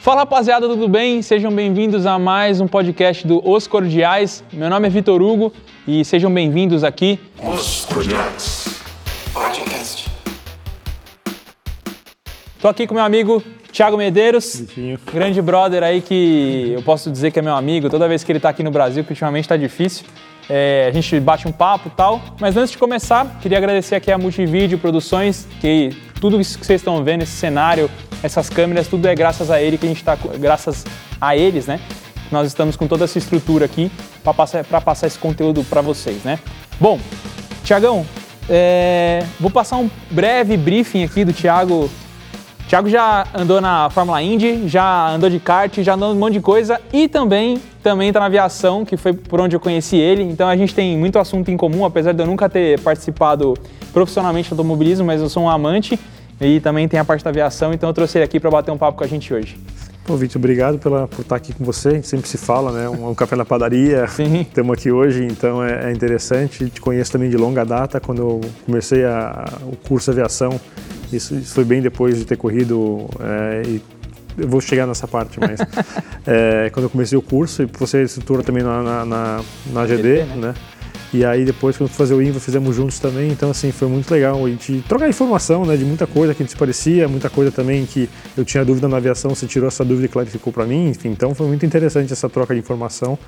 Fala rapaziada, tudo bem? Sejam bem-vindos a mais um podcast do Os Cordiais. Meu nome é Vitor Hugo e sejam bem-vindos aqui. Os Cordiais Podcast. Tô aqui com meu amigo Thiago Medeiros, Bichinho. grande brother aí que eu posso dizer que é meu amigo toda vez que ele tá aqui no Brasil, que ultimamente tá difícil. É, a gente bate um papo e tal. Mas antes de começar, queria agradecer aqui a Multivídeo Produções, que tudo isso que vocês estão vendo, esse cenário, essas câmeras, tudo é graças a ele que a gente tá, graças a eles, né? Nós estamos com toda essa estrutura aqui para passar, passar esse conteúdo para vocês, né? Bom, Tiagão, é, vou passar um breve briefing aqui do Thiago Thiago já andou na Fórmula Indy, já andou de kart, já andou um monte de coisa e também também está na aviação, que foi por onde eu conheci ele. Então a gente tem muito assunto em comum, apesar de eu nunca ter participado profissionalmente do automobilismo, mas eu sou um amante e também tem a parte da aviação, então eu trouxe ele aqui para bater um papo com a gente hoje. Pô, Vitor, obrigado pela, por estar aqui com você. A gente sempre se fala, né? Um, um café na padaria. Sim. Estamos aqui hoje, então é, é, interessante. Te conheço também de longa data, quando eu comecei a, o curso de aviação. Isso, isso, foi bem depois de ter corrido é, e eu vou chegar nessa parte, mas é, quando eu comecei o curso, e você é instrutora também na, na, na, na GD, GD né? né? E aí depois, quando fazer o INVA, fizemos juntos também. Então, assim, foi muito legal a gente trocar informação, né? De muita coisa que a gente se parecia, muita coisa também que eu tinha dúvida na aviação, você tirou essa dúvida e clarificou para mim. Enfim, então foi muito interessante essa troca de informação.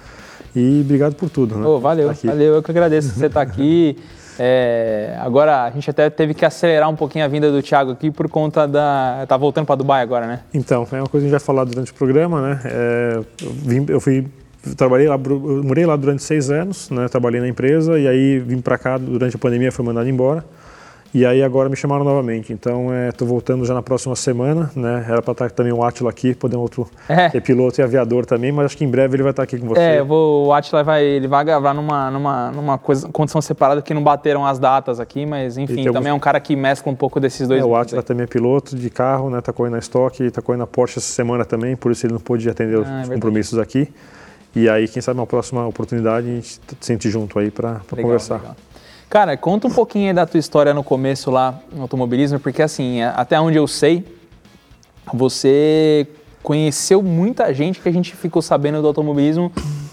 E obrigado por tudo, né? Oh, valeu, tá valeu. Eu que agradeço você estar aqui. É, agora, a gente até teve que acelerar um pouquinho a vinda do Thiago aqui por conta da. Tá voltando para Dubai agora, né? Então, é uma coisa que a gente vai falar durante o programa, né? É, eu, vim, eu fui trabalhei lá, morei lá durante seis anos, né? Trabalhei na empresa e aí vim para cá durante a pandemia, fui mandado embora. E aí agora me chamaram novamente. Então estou é, voltando já na próxima semana, né? Era para estar também o Atila aqui, poder outro é. piloto e aviador também, mas acho que em breve ele vai estar aqui com você. É, vou, o Atila vai, ele vai gravar numa, numa, numa coisa, condição separada que não bateram as datas aqui, mas enfim, também é um cara que mescla um pouco desses dois. É, o Atila também é piloto de carro, né? Tá correndo na Stock, tá correndo na Porsche essa semana também, por isso ele não pôde atender ah, os é compromissos aqui. E aí, quem sabe, uma próxima oportunidade a gente se sente junto aí para conversar. Legal. Cara, conta um pouquinho aí da tua história no começo lá no automobilismo, porque assim, até onde eu sei, você conheceu muita gente que a gente ficou sabendo do automobilismo,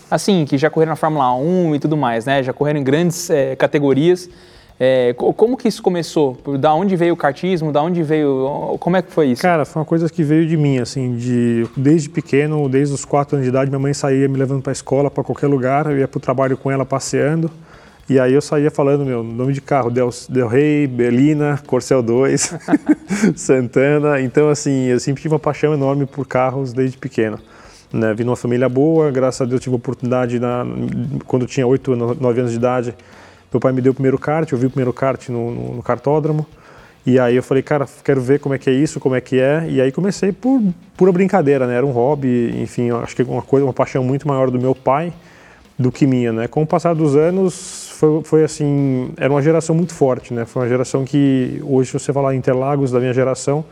assim, que já correram na Fórmula 1 e tudo mais, né? Já correram em grandes é, categorias. É, como que isso começou? Da onde veio o kartismo? Da onde veio? Como é que foi isso? Cara, foi uma coisa que veio de mim, assim, de desde pequeno, desde os quatro anos de idade, minha mãe saía me levando para a escola, para qualquer lugar, eu ia para o trabalho com ela passeando. E aí eu saía falando meu nome de carro, Del, Del Rey, Belina, Corcel 2, Santana. Então assim, eu sempre tive uma paixão enorme por carros desde pequeno. Né? Vim numa família boa, graças a Deus tive a oportunidade na, quando tinha 8, 9 anos de idade meu pai me deu o primeiro kart, eu vi o primeiro kart no, no, no kartódromo. E aí eu falei, cara, quero ver como é que é isso, como é que é. E aí comecei por pura brincadeira, né? Era um hobby, enfim, acho que uma coisa, uma paixão muito maior do meu pai do que minha, né? Com o passar dos anos, foi, foi assim, era uma geração muito forte, né? Foi uma geração que hoje, se você falar Interlagos da minha geração,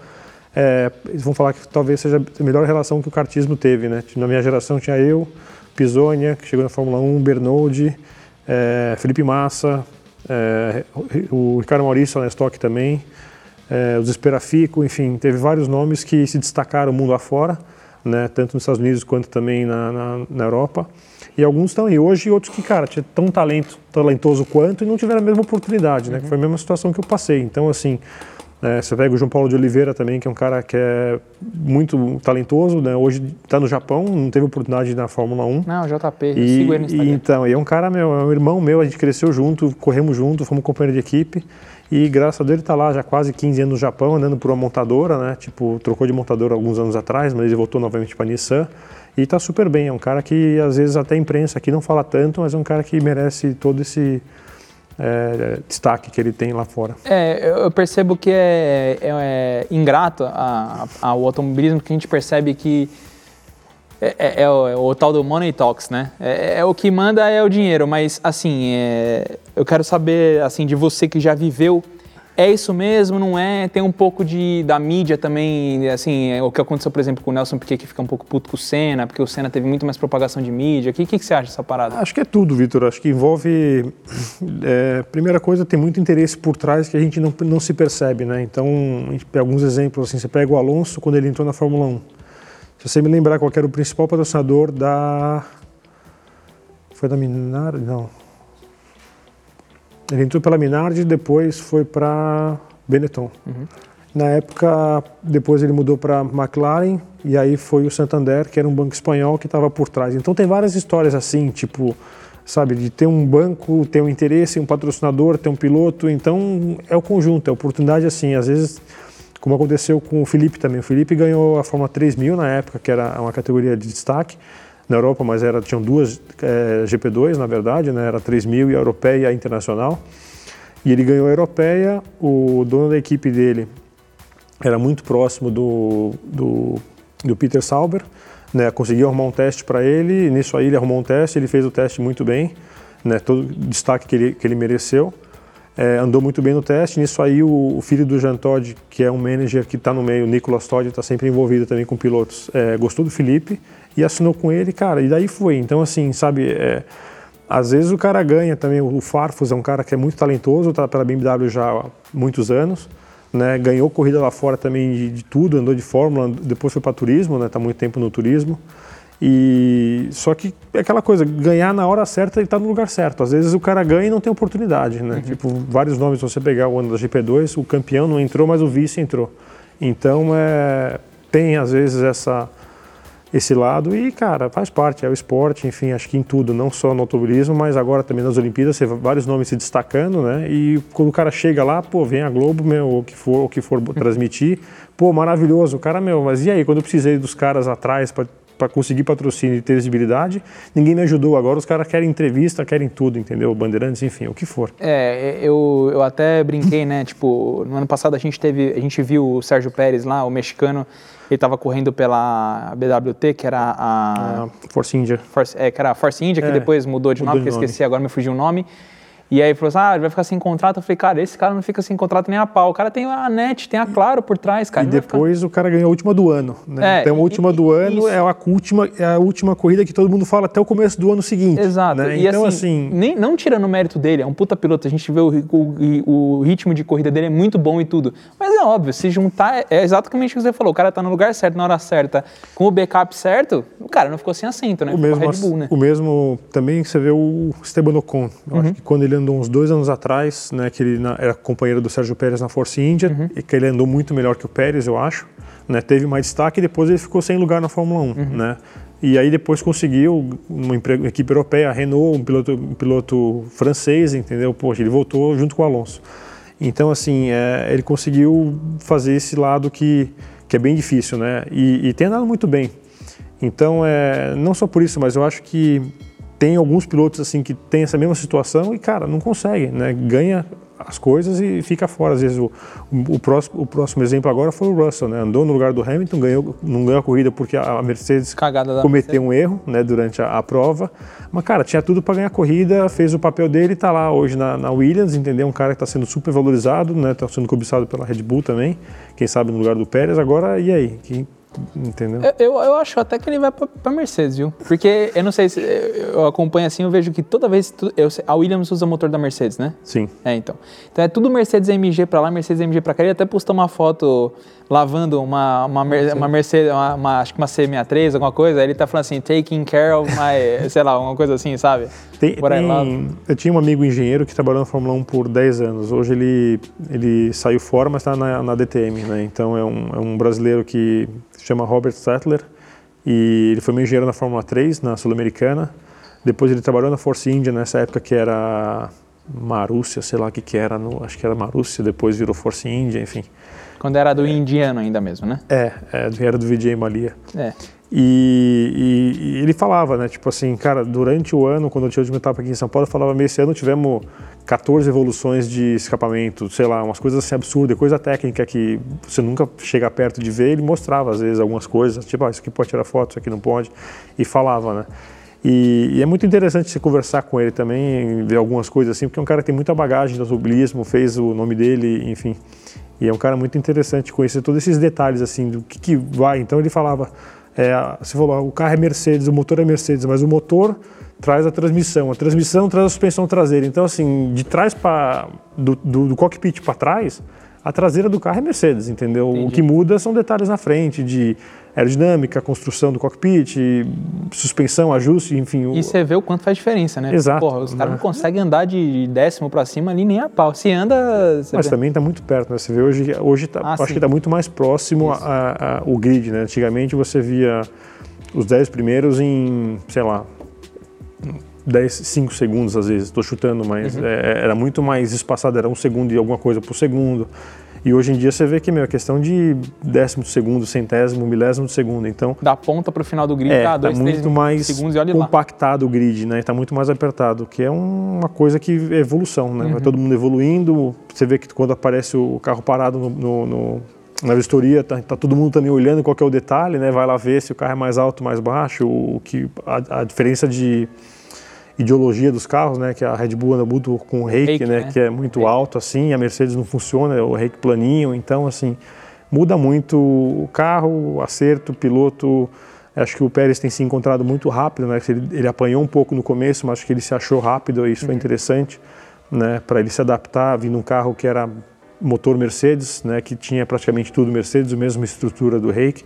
é, eles vão falar que talvez seja a melhor relação que o kartismo teve, né? Na minha geração tinha eu, Pisonia, que chegou na Fórmula 1, Bernoulli, é, Felipe Massa, é, o Ricardo Maurício na Stock também, é, os Esperafico, enfim, teve vários nomes que se destacaram mundo afora, né, tanto nos Estados Unidos quanto também na, na, na Europa. E alguns estão aí hoje e outros que, cara, tinha tão talento, talentoso quanto e não tiveram a mesma oportunidade, né? Uhum. Que foi a mesma situação que eu passei. Então, assim, é, você pega o João Paulo de Oliveira também, que é um cara que é muito talentoso, né? Hoje está no Japão, não teve oportunidade na Fórmula 1. Não, JP, e, eu sigo ele no Instagram. E, então, e é um cara meu, é um irmão meu, a gente cresceu junto, corremos junto, fomos companheiros de equipe. E graças a Deus ele está lá já quase 15 anos no Japão, andando por uma montadora, né? Tipo, trocou de montadora alguns anos atrás, mas ele voltou novamente para a Nissan. E está super bem, é um cara que às vezes até a imprensa aqui não fala tanto, mas é um cara que merece todo esse é, destaque que ele tem lá fora. É, eu percebo que é, é, é ingrato ao automobilismo que a gente percebe que é, é, é, o, é, o, tal do money talks, né? É, é, o que manda é o dinheiro, mas assim, eu quero saber assim de você que já viveu é isso mesmo, não é? Tem um pouco de, da mídia também, assim, é o que aconteceu, por exemplo, com o Nelson Piquet, que fica um pouco puto com o Senna, porque o Senna teve muito mais propagação de mídia. O que, que, que você acha dessa parada? Acho que é tudo, Vitor. Acho que envolve. É, primeira coisa, tem muito interesse por trás que a gente não, não se percebe, né? Então, alguns exemplos, assim, você pega o Alonso quando ele entrou na Fórmula 1. Se você me lembrar qual era o principal patrocinador da. Foi da Minardi? Não. Ele entrou pela Minardi e depois foi para Benetton. Uhum. Na época, depois ele mudou para McLaren e aí foi o Santander, que era um banco espanhol que estava por trás. Então tem várias histórias assim, tipo, sabe, de ter um banco, ter um interesse, um patrocinador, ter um piloto. Então é o conjunto, é a oportunidade assim. Às vezes, como aconteceu com o Felipe também. O Felipe ganhou a Fórmula 3000 na época, que era uma categoria de destaque na Europa, mas era, tinham duas é, eh, GP2 na verdade, né? Era 3000 e a europeia e a internacional. E ele ganhou a europeia, o dono da equipe dele era muito próximo do, do, do Peter Sauber, né, conseguiu arrumar um teste para ele, nisso aí ele arrumou um teste, ele fez o teste muito bem, né, todo o destaque que ele, que ele mereceu, é, andou muito bem no teste, nisso aí o, o filho do Jean Todt, que é um manager que está no meio, o Nicolas Todd, está sempre envolvido também com pilotos, é, gostou do Felipe e assinou com ele, cara, e daí foi, então assim, sabe, é, às vezes o cara ganha também, o Farfus é um cara que é muito talentoso, está pela BMW já há muitos anos, né? Ganhou corrida lá fora também de, de tudo, andou de Fórmula, depois foi para turismo, né? Tá muito tempo no turismo. E só que é aquela coisa, ganhar na hora certa e estar tá no lugar certo. Às vezes o cara ganha e não tem oportunidade, né? Uhum. Tipo, vários nomes, você pegar o ano da GP2, o campeão não entrou, mas o vice entrou. Então, é, tem às vezes essa esse lado e, cara, faz parte, é o esporte, enfim, acho que em tudo, não só no automobilismo, mas agora também nas Olimpíadas, você vários nomes se destacando, né? E quando o cara chega lá, pô, vem a Globo, meu, ou que for, o que for transmitir, pô, maravilhoso, o cara, meu, mas e aí, quando eu precisei dos caras atrás para para conseguir patrocínio e ter visibilidade, ninguém me ajudou. Agora os caras querem entrevista, querem tudo, entendeu? Bandeirantes, enfim, o que for. É, eu, eu até brinquei, né? Tipo, no ano passado a gente teve, a gente viu o Sérgio Pérez lá, o mexicano, ele estava correndo pela BWT, que era a... a Force India. Force, é, que era a Force India, que é, depois mudou de nome, que eu esqueci, agora me fugiu o nome. E aí falou assim, ah, ele vai ficar sem contrato. Eu falei, cara, esse cara não fica sem contrato nem a pau. O cara tem a NET, tem a Claro por trás, cara. E depois ficar... o cara ganhou a última do ano, né? É, então a última do ano é a, última, é a última corrida que todo mundo fala até o começo do ano seguinte. Exato. Né? E então assim, assim, Nem, não tirando o mérito dele, é um puta piloto. A gente vê o, o, o, ritmo de corrida dele é muito bom e tudo. Mas é óbvio, se juntar, é exatamente o que você falou. O cara tá no lugar certo, na hora certa, com o backup certo, o cara não ficou sem assento, né? O mesmo, Bull, né? O mesmo, também você vê o Esteban Ocon. Eu uhum. acho que quando ele andou uns dois anos atrás, né, que ele era companheiro do Sérgio Pérez na Force India, uhum. e que ele andou muito melhor que o Pérez, eu acho. Né, teve mais destaque e depois ele ficou sem lugar na Fórmula 1. Uhum. Né? E aí depois conseguiu uma equipe europeia, a Renault, um piloto, um piloto francês, entendeu? Poxa, ele voltou junto com o Alonso. Então, assim, é, ele conseguiu fazer esse lado que, que é bem difícil, né? E, e tem andado muito bem. Então, é, não só por isso, mas eu acho que tem alguns pilotos assim que tem essa mesma situação e cara não consegue, né? Ganha as coisas e fica fora. Às vezes o, o, próximo, o próximo exemplo agora foi o Russell, né? Andou no lugar do Hamilton, ganhou, não ganhou a corrida porque a Mercedes cometeu Mercedes. um erro, né? Durante a, a, prova. Mas cara tinha tudo para ganhar a corrida, fez o papel dele, está lá hoje na, na, Williams, entendeu? Um cara que está sendo super valorizado, né? Está sendo cobiçado pela Red Bull também, quem sabe no lugar do Pérez. Agora e aí? Quem, Entendeu? Eu, eu acho até que ele vai pra, Mercedes, viu? Porque eu não sei se eu acompanho assim, eu vejo que toda vez. Eu, a Williams usa motor da Mercedes, né? Sim. É, então. Então é tudo Mercedes MG pra lá, Mercedes MG pra cá. Ele até postou uma foto lavando uma, uma, uma Mercedes, uma, uma, acho que uma C63, alguma coisa. Ele tá falando assim, taking care of my. sei lá, uma coisa assim, sabe? Tem, tem, eu tinha um amigo engenheiro que trabalhou na Fórmula 1 por 10 anos. Hoje ele, ele saiu fora, mas está na, na DTM, né? Então é um, é um brasileiro que se chama Robert Settler e ele foi meu engenheiro na Fórmula 3, na Sul-Americana. Depois ele trabalhou na Force India nessa época que era Marúcia, sei lá o que que era, no, acho que era Marúcia, depois virou Force India, enfim. Quando era do indiano ainda mesmo, né? É, é era do Vijay Malia. É. E, e, e, ele falava, né, tipo assim, cara, durante o ano, quando eu tinha a última etapa aqui em São Paulo, eu falava, esse ano tivemos 14 evoluções de escapamento, sei lá, umas coisas assim absurdas, coisa técnica que você nunca chega perto de ver, ele mostrava às vezes algumas coisas, tipo, ah, isso aqui pode tirar foto, isso aqui não pode, e falava, né. E, e, é muito interessante você conversar com ele também, ver algumas coisas assim, porque é um cara que tem muita bagagem do automobilismo, fez o nome dele, enfim. E é um cara muito interessante conhecer todos esses detalhes assim, do que, que vai. Então ele falava, é, você falou, o carro é Mercedes, o motor é Mercedes, mas o motor traz a transmissão, a transmissão traz a suspensão traseira. Então, assim, de trás para do, do, do cockpit para trás, A traseira do carro é Mercedes, entendeu? Entendi. O que muda são detalhes na frente, de aerodinâmica, construção do cockpit, suspensão, ajuste, enfim. o- E você vê o quanto faz diferença, né? Exato. Porra, os caras Né? não conseguem andar de décimo pra cima ali nem a pau. Se anda. Mas vê. também está muito perto, né? Você vê hoje, hoje tá, Ah, acho sim. que está muito mais próximo Isso. a, a- o grid, né? Antigamente você via os 10 primeiros em, sei lá, 10, 5 segundos às vezes, estou chutando, mas Uhum. é, era muito mais espaçado, era um segundo e alguma coisa por segundo. E hoje em dia você vê que meu, é questão de décimo de segundo, centésimo, milésimo de segundo. Então, Da ponta pro final do grid, é, tá tá dois, três muito mais olha lá. compactado o grid, né? Está muito mais apertado, que é um- uma coisa que é evolução, né? Uhum. Vai todo mundo evoluindo. Você vê que quando aparece o carro parado no, no- no- na vistoria, tá, tá todo mundo também olhando qual é o detalhe, né? Vai lá ver se o carro é mais alto, mais baixo, o que a, a diferença de ideologia dos carros, né? Que a Red Bull anda muito com o rake, Rake, né? né? Que é muito alto assim, a Mercedes não funciona, é o rake planinho, então assim muda muito o carro, o acerto, o piloto. Acho que o Pérez tem se encontrado muito rápido, né? Ele, ele apanhou um pouco no começo, mas acho que ele se achou rápido e isso Uhum. foi interessante, né? Para ele se adaptar, vindo um carro que era motor Mercedes, né? Que tinha praticamente tudo Mercedes, a mesma estrutura do Rake,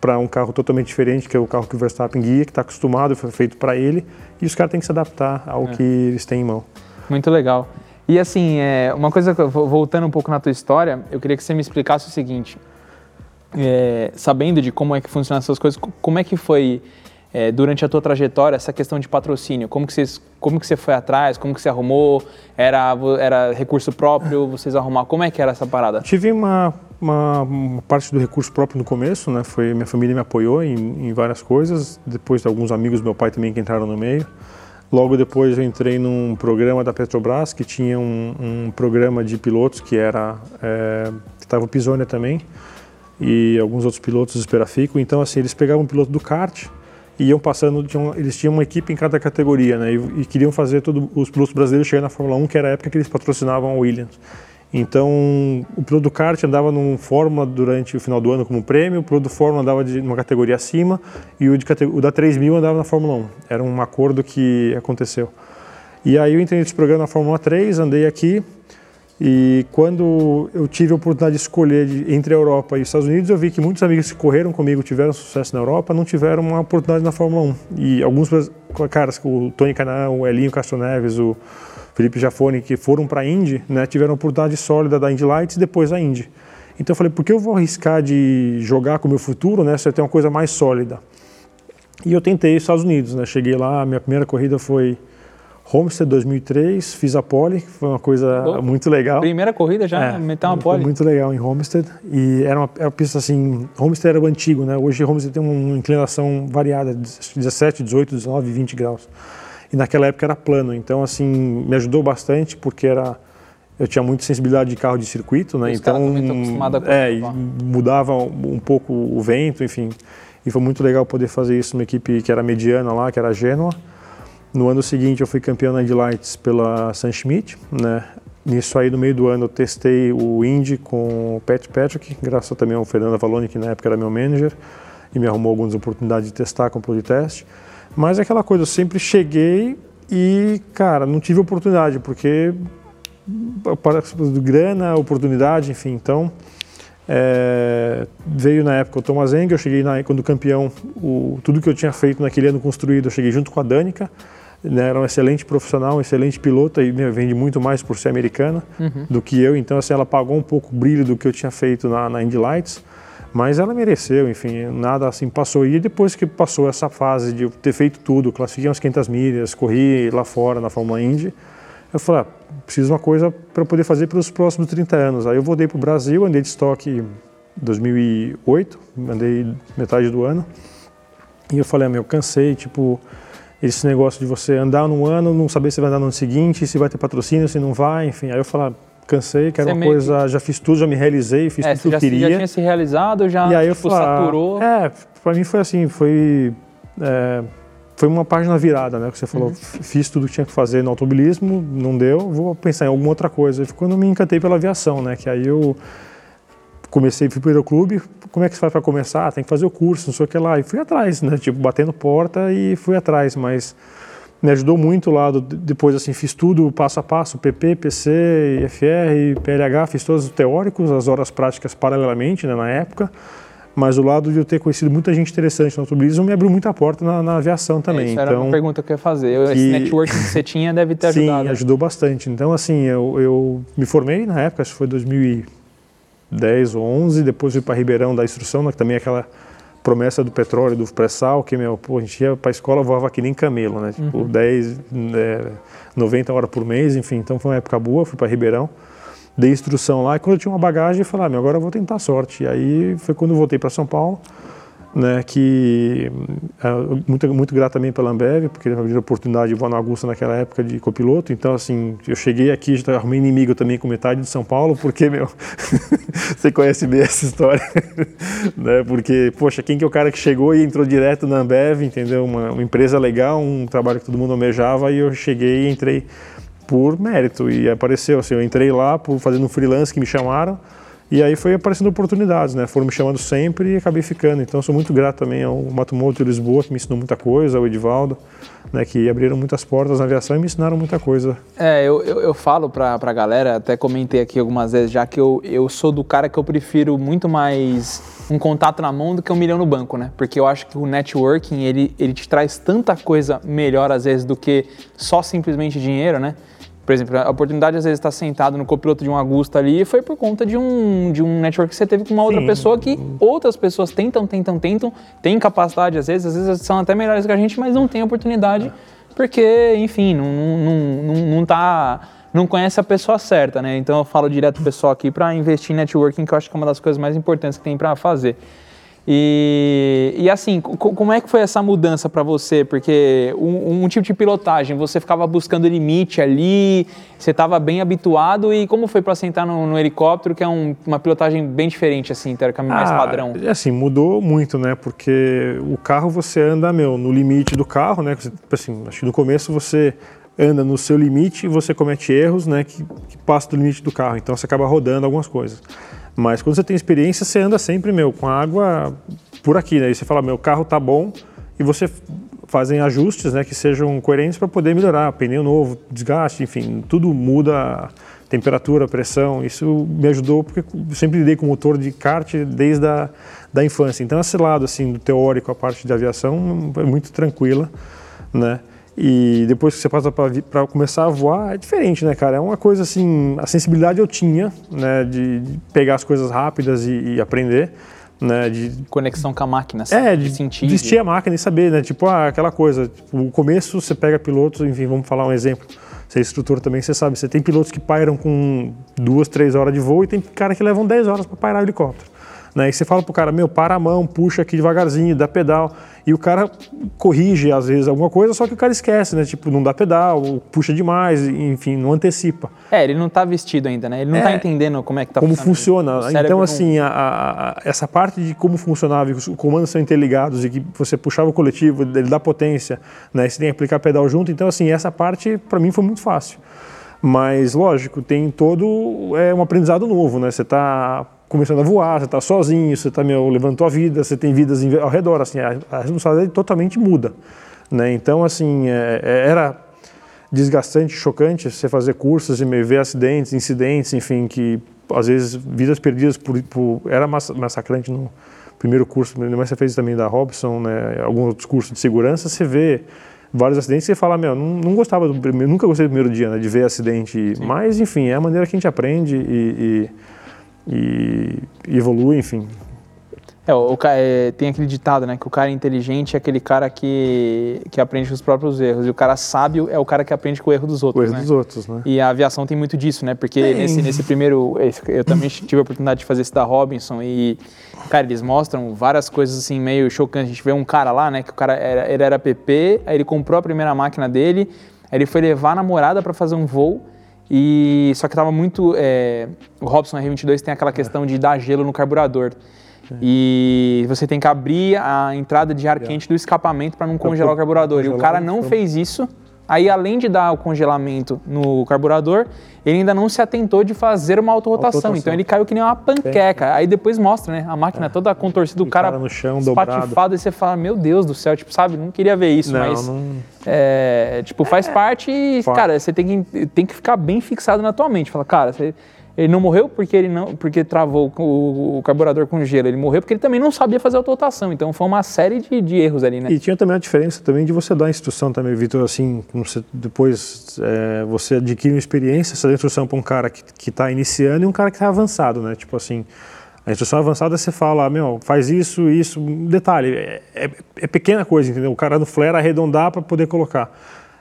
para um carro totalmente diferente, que é o carro que o Verstappen guia, que está acostumado, foi feito para ele, e os caras têm que se adaptar ao É. que eles têm em mão. Muito legal. E assim, é, uma coisa, voltando um pouco na tua história, eu queria que você me explicasse o seguinte. É, sabendo de como é que funcionam essas coisas, co- como é que foi é, durante a tua trajetória essa questão de patrocínio? Como que, vocês, como que você foi atrás? Como que você arrumou? Era, era recurso próprio? Vocês arrumaram? Como é que era essa parada? Tive uma, uma, uma parte do recurso próprio no começo, né? Foi minha família me apoiou em, em várias coisas. Depois de alguns amigos do meu pai também que entraram no meio. Logo depois eu entrei num programa da Petrobras que tinha um, um programa de pilotos que era é, que estava o Pisonia também e alguns outros pilotos do Esperafico. Então assim eles pegavam um piloto do kart e iam passando, tinham, eles tinham uma equipe em cada categoria, né? E, e queriam fazer todos os pilotos brasileiros chegarem na Fórmula 1, que era a época que eles patrocinavam a Williams. Então, o kart andava num Fórmula durante o final do ano como prêmio, o Fórmula andava de uma categoria acima e o, de, o da 3000 andava na Fórmula 1. Era um acordo que aconteceu. E aí eu entrei nesse programa na Fórmula 3, andei aqui e quando eu tive a oportunidade de escolher de- entre a Europa e os Estados Unidos, eu vi que muitos amigos que correram comigo tiveram sucesso na Europa, não tiveram uma oportunidade na Fórmula 1. E alguns caras, o Tony Canan, o Elinho Castro Neves, o Felipe Jafone, que foram para a Indy, né, tiveram a oportunidade sólida da Indy Lights e depois da Indy. Então eu falei, por que eu vou arriscar de jogar com o meu futuro, né, se eu tenho uma coisa mais sólida? E eu tentei os Estados Unidos, né? Cheguei lá, minha primeira corrida foi Homestead 2003, fiz a pole, que foi uma coisa Bom. muito legal. Primeira corrida já É, meter uma foi pole. muito legal em Homestead e era uma, era uma pista assim, Homestead era o antigo, né? Hoje Homestead tem uma inclinação variada, de 17, 18, 19, 20 graus. E naquela época era plano, então assim, me ajudou bastante porque era eu tinha muita sensibilidade de carro de circuito, né? Os então acostumados a é, correr, mudava um pouco o vento, enfim. E foi muito legal poder fazer isso numa equipe que era mediana lá, que era a Genoa. No ano seguinte eu fui campeão na Indy Lights pela San Schmidt, né? Nisso aí no meio do ano eu testei o Indy com o Pat Patrick, graças também ao Fernando Avalone, que na época era meu manager, e me arrumou algumas oportunidades de testar com o de teste. Mas é aquela coisa, eu sempre cheguei e, cara, não tive oportunidade, porque para grana, oportunidade, enfim, então é, veio na época o Thomas eu cheguei na, quando campeão, o, tudo que eu tinha feito naquele ano construído, eu cheguei junto com a Danica, né, era um excelente profissional, um excelente piloto e meu, vende muito mais por ser americana do que eu, então assim, ela pagou um pouco o brilho do que eu tinha feito na, na Indy Lights, mas ela mereceu, enfim, nada assim passou. E depois que passou essa fase de ter feito tudo, classifiquei umas 500 milhas, corri lá fora na Fórmula Indy, eu falei, ah, preciso de uma coisa para poder fazer para os próximos 30 anos. Aí eu voltei para o Brasil, andei de estoque em 2008, andei metade do ano. E eu falei, ah, meu, cansei, tipo, esse negócio de você andar num ano, não saber se vai andar no ano seguinte, se vai ter patrocínio, se não vai, enfim. Aí eu falei, ah, cansei, quero uma coisa, já fiz tudo, já me realizei, fiz É, tudo que já, eu queria. já tinha se realizado, já E aí eu tipo, falei, ah, saturou. é, para mim foi assim, foi é, foi uma página virada, né? Que você falou, f- fiz tudo que tinha que fazer no automobilismo, não deu, vou pensar em alguma outra coisa. E quando eu me encantei pela aviação, né? Que aí eu comecei, fui para o aeroclube, como é que você faz para começar? Ah, tem que fazer o curso, não sei o que lá. E fui atrás, né? Tipo, batendo porta e fui atrás, mas me ajudou muito lá. Do, depois, assim, fiz tudo passo a passo, PP, PC, IFR, PLH, fiz todos os teóricos, as horas práticas paralelamente, né, na época. Mas o lado de eu ter conhecido muita gente interessante no automobilismo me abriu muita porta na, na aviação também. Isso era uma então, pergunta que eu ia fazer. Eu- Esse que- networking que você tinha deve ter ajudado. Sim, ajudou bastante. Então, assim, eu, eu me formei na época, acho que foi 2010 ou 11, depois fui para Ribeirão da instrução, né, que também é aquela promessa do petróleo, do pré-sal, que, meu, pô, a gente ia para a escola, voava que nem camelo, né? Tipo, 10, é, 90 horas por mês, enfim. Então, foi uma época boa, fui para Ribeirão, dei instrução lá, e quando eu tinha uma bagagem, eu falei, ah, meu, agora eu vou tentar a sorte. E aí, foi quando eu voltei para São Paulo, né, que ah, muito, muito grato também pela Ambev, porque me deu a oportunidade de voar na Augusta naquela época de copiloto, então assim, eu cheguei aqui, já arrumei inimigo também com metade de São Paulo, porque, meu, você conhece bem essa história, né, porque, poxa, quem que é o cara que chegou e entrou direto na Ambev, entendeu, uma, uma empresa legal, um trabalho que todo mundo almejava, e eu cheguei e entrei por mérito, e apareceu, assim, eu entrei lá por fazendo um freelance que me chamaram, e aí foi aparecendo oportunidades, né? Foram me chamando sempre e acabei ficando. Então sou muito grato também ao Matomoto de Lisboa, que me ensinou muita coisa, ao Edivaldo, né? Que abriram muitas portas na aviação e me ensinaram muita coisa. É, eu, eu, eu falo pra, pra galera, até comentei aqui algumas vezes já, que eu, eu sou do cara que eu prefiro muito mais um contato na mão do que um milhão no banco, né? Porque eu acho que o networking, ele, ele te traz tanta coisa melhor às vezes do que só simplesmente dinheiro, né? Por exemplo, a oportunidade às vezes estar sentado no copiloto de um Augusta ali foi por conta de um, de um network que você teve com uma outra Sim. pessoa que outras pessoas tentam, tentam, tentam, têm capacidade às vezes, às vezes são até melhores que a gente, mas não têm oportunidade porque, enfim, não, não, não, não tá não conhece a pessoa certa, né? Então eu falo direto pro pessoal aqui para investir em networking, que eu acho que é uma das coisas mais importantes que tem para fazer. E, e assim, co- como é que foi essa mudança para você? Porque um, um tipo de pilotagem, você ficava buscando limite ali, você estava bem habituado e como foi para sentar no, no helicóptero, que é um- uma pilotagem bem diferente, assim, teoricamente mais Ah, padrão? Assim, mudou muito, né? Porque o carro você anda, meu, no limite do carro, né? Tipo assim, acho que no começo você anda no seu limite e você comete erros, né? Que, que passam do limite do carro. Então você acaba rodando algumas coisas. Mas quando você tem experiência, você anda sempre, meu, com a água por aqui, né? E você fala, meu carro tá bom e você fazem ajustes, né? Que sejam coerentes para poder melhorar. Pneu novo, desgaste, enfim, tudo muda. Temperatura, pressão, isso me ajudou porque sempre lidei com motor de kart desde a da infância. Então esse lado assim do teórico, a parte de aviação é muito tranquila, né? E depois que você passa para começar a voar, é diferente, né, cara? É uma coisa assim, a sensibilidade eu tinha, né, de, de pegar as coisas rápidas e, e aprender, né, de Conexão com a máquina, assim, é, de sentir. vestir a máquina e saber, né? Tipo, ah, aquela coisa. Tipo, o começo você pega pilotos, enfim, vamos falar um exemplo. Você é instrutor também, você sabe. Você tem pilotos que pairam com duas, três horas de voo e tem cara que levam 10 horas para pairar o helicóptero. Né? E você fala pro cara, meu, para a mão, puxa aqui devagarzinho, dá pedal. E o cara corrige, às vezes, alguma coisa, só que o cara esquece, né? Tipo, não dá pedal, puxa demais, enfim, não antecipa. É, ele não tá vestido ainda, né? Ele não É. tá entendendo como é que tá como funciona. Então, assim, a- a- essa parte de como funcionava, e os comandos são interligados e que você puxava o coletivo, ele dá potência, né? Você tem que aplicar pedal junto. Então, assim, essa parte para mim foi muito fácil. Mas, lógico, tem todo é um aprendizado novo, né? Você está começando a voar, você está sozinho, você está meu, levando tua vida, você tem vidas ao redor, assim, a, a responsabilidade totalmente muda, né? Então, assim, é- é- era desgastante, chocante você fazer cursos e ver acidentes, incidentes, enfim, que às vezes vidas perdidas por, por era massa- massacrante no primeiro curso, mas você fez também da Robson, né, alguns outros cursos de segurança, você vê vários acidentes e você fala, meu, não, não gostava do primeiro, nunca gostei do primeiro dia, né, de ver acidente, mas enfim, é a maneira que a gente aprende e, e, e- e evolui, enfim. É, o, o é, tem aquele ditado, né? Que o cara inteligente é aquele cara que, que aprende com os próprios erros. E o cara sábio é o cara que aprende com o erro dos outros. Coisa né? dos outros, né? E a aviação tem muito disso, né? Porque Tem. nesse, nesse primeiro. Eu também tive a oportunidade de fazer esse da Robinson e, cara, eles mostram várias coisas assim meio chocantes. A gente vê um cara lá, né? Que o cara era, ele era PP, aí ele comprou a primeira máquina dele, aí ele foi levar a namorada para fazer um voo. E só que tava muito. é, o Robson R22 tem aquela questão de dar gelo no carburador. E você tem que abrir a entrada de ar quente do escapamento para não congelar o carburador. E o cara não fez isso Aí, além de dar o congelamento no carburador, ele ainda não se atentou de fazer uma autorrotação. Então ele caiu que nem uma panqueca. Aí depois mostra, né? A máquina toda contorcida, o cara, cara no chão, espatifado, e você fala, meu Deus do céu, tipo, sabe? Não queria ver isso, Não, mas. não- é, tipo, faz parte e, cara, você tem que, tem que ficar bem fixado na tua mente. Fala, cara, você- ele não morreu porque ele não porque travou o, o carburador com gelo. Ele morreu porque ele também não sabia fazer autorrotação. Então foi uma série de, de erros ali, né? E tinha também a diferença também de você dar a instrução também, Vitor, assim, você- depois é, você adquire uma experiência, você dá a instrução para um cara que está iniciando e um cara que está avançado, né? Tipo assim, a instrução avançada você fala, meu, faz isso, isso, detalhe, é, é- é pequena coisa, entendeu? O cara no flare arredondar para poder colocar.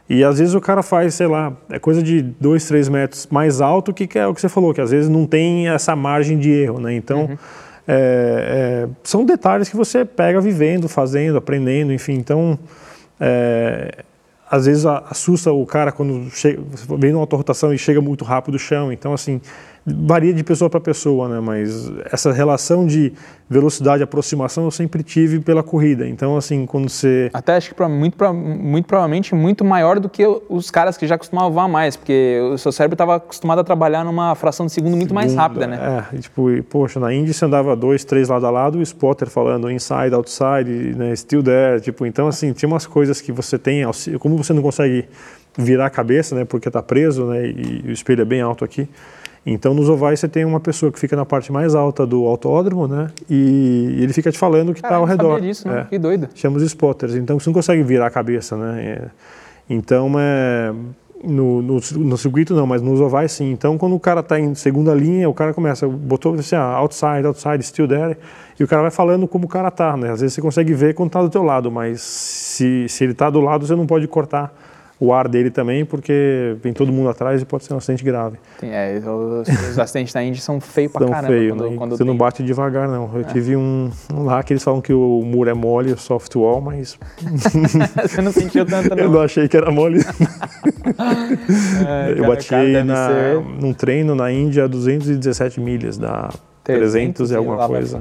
E às vezes o cara faz, sei lá, é coisa de dois, três metros mais alto, que, é o que você falou, que às vezes não tem essa margem de erro, né? Então, é, é, são detalhes que você pega vivendo, fazendo, aprendendo, enfim. Então, é, às vezes assusta o cara quando chega, vem numa autorrotação e chega muito rápido o chão. Então, assim, varia de pessoa para pessoa, né? Mas essa relação de velocidade e aproximação eu sempre tive pela corrida. Então, assim, quando você Até acho que pra- muito, pra- muito provavelmente muito maior do que os caras que já costumavam mais, porque o seu cérebro estava acostumado a trabalhar numa fração de segundo muito mais rápida, né? É, e tipo, e, poxa, na Indy você andava dois, três lado a lado, o spotter falando inside, outside, né, still there, tipo, então assim, tinha umas coisas que você tem, como você não consegue virar a cabeça, né, porque tá preso, né, e, e o espelho é bem alto aqui, então nos ovais você tem uma pessoa que fica na parte mais alta do autódromo, né, e, ele fica te falando o que Cara, tá ao redor. sabia disso, né? É Que doido. chama os spotters, então você não consegue virar a cabeça, né? É, então, é, no, no, no circuito não, mas nos ovais sim. Então, quando o cara está em segunda linha, o cara começa, botou assim, ah, outside, outside, still there, e o cara vai falando como o cara tá, né? Às vezes você consegue ver quando está do teu lado, mas se, se ele está do lado, você não pode cortar o ar dele também, porque vem todo mundo atrás e pode ser um acidente grave. Tem, é, os, os acidentes da Indy são feios pra Tão caramba. feio, quando, né? quando Você não tem- bate devagar, não. Eu tive um, um lá que eles falam que o muro é mole, o soft wall, mas Você não sentiu tanto, eu não. não achei que era mole. É, eu cara, bati cara, na, ser num treino na Índia a 217 milhas, dá 300 e alguma coisa.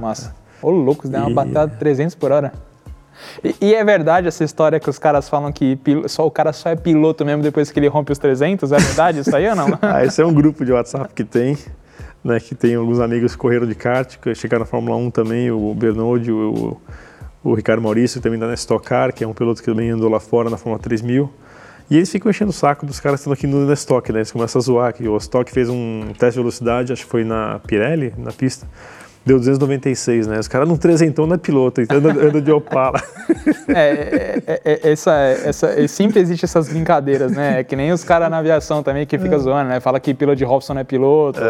Ô, louco, dá uma E- batida de 300 por hora. E, e é verdade essa história que os caras falam que só, o cara só é piloto mesmo depois que ele rompe os 300? É verdade isso aí ou não? Ah, esse é um grupo de WhatsApp que tem, né, que tem alguns amigos que correram de kart, que chegaram na Fórmula 1 também, o Bernard, o, o Ricardo Maurício, também está na Stock Car, que é um piloto que também andou lá fora na Fórmula 3000. E eles ficam enchendo o saco dos caras que estão aqui no na Stock, né? Eles começam a zoar que o Stock fez um teste de velocidade, acho que foi na Pirelli, na pista, deu 296, né? Os caras não trezentão não é piloto, então anda, anda de Opala. É, é, é, é, essa, essa, é, sempre existe essas brincadeiras, né? É que nem os caras na aviação também que É. fica zoando, né? Fala que piloto de Robson não é piloto,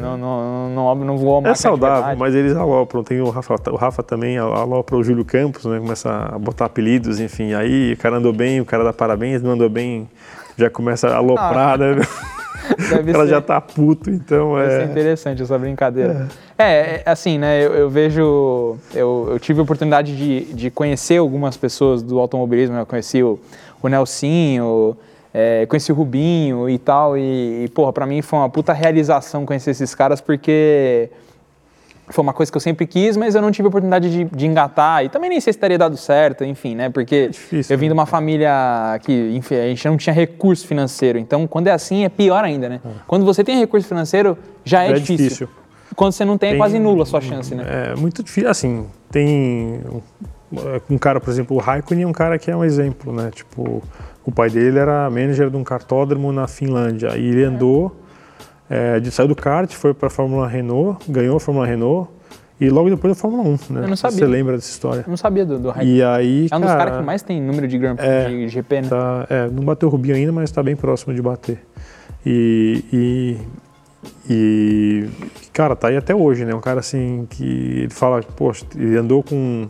não, não, não, não voou É máquina de saudável, mas eles alopram. Tem o Rafa, o Rafa também alopra o Júlio Campos, né? Começa a botar apelidos, enfim. Aí o cara andou bem, o cara dá parabéns, não andou bem, já começa a aloprar, né? Deve O cara ser- já tá puto, então Deve ser é. interessante essa brincadeira. É, é, assim, né? Eu, eu vejo. Eu, eu tive a oportunidade de, de conhecer algumas pessoas do automobilismo. né, Eu conheci o, o Nelsinho, é, conheci o Rubinho e tal. E, e, porra, pra mim foi uma puta realização conhecer esses caras, porque foi uma coisa que eu sempre quis, mas eu não tive a oportunidade de, de engatar. E também nem sei se teria dado certo, enfim, né? Porque difícil, eu vim de uma família que, enfim, a gente não tinha recurso financeiro. Então, quando é assim, é pior ainda, né? Quando você tem recurso financeiro, já é, Já é difícil. difícil. Quando você não tem, é Tem- quase nula a sua chance, né? É muito difícil. Assim, tem um cara, por exemplo, o Raikkonen é um cara que é um exemplo, né? Tipo, o pai dele era manager de um kartódromo na Finlândia e ele andou, é, de, saiu do kart, foi para a Fórmula Renault, ganhou a Fórmula Renault e logo depois a Fórmula 1, né? Eu não sabia. Você lembra dessa história? Eu não sabia do, do Raikkonen. E aí, É um dos cara, caras que mais tem número de Grand Prix É, de GP, né? Tá, é, não bateu o Rubinho ainda, mas está bem próximo de bater. E, e, e, cara, tá aí até hoje, né? Um cara assim que ele fala, poxa, ele andou com.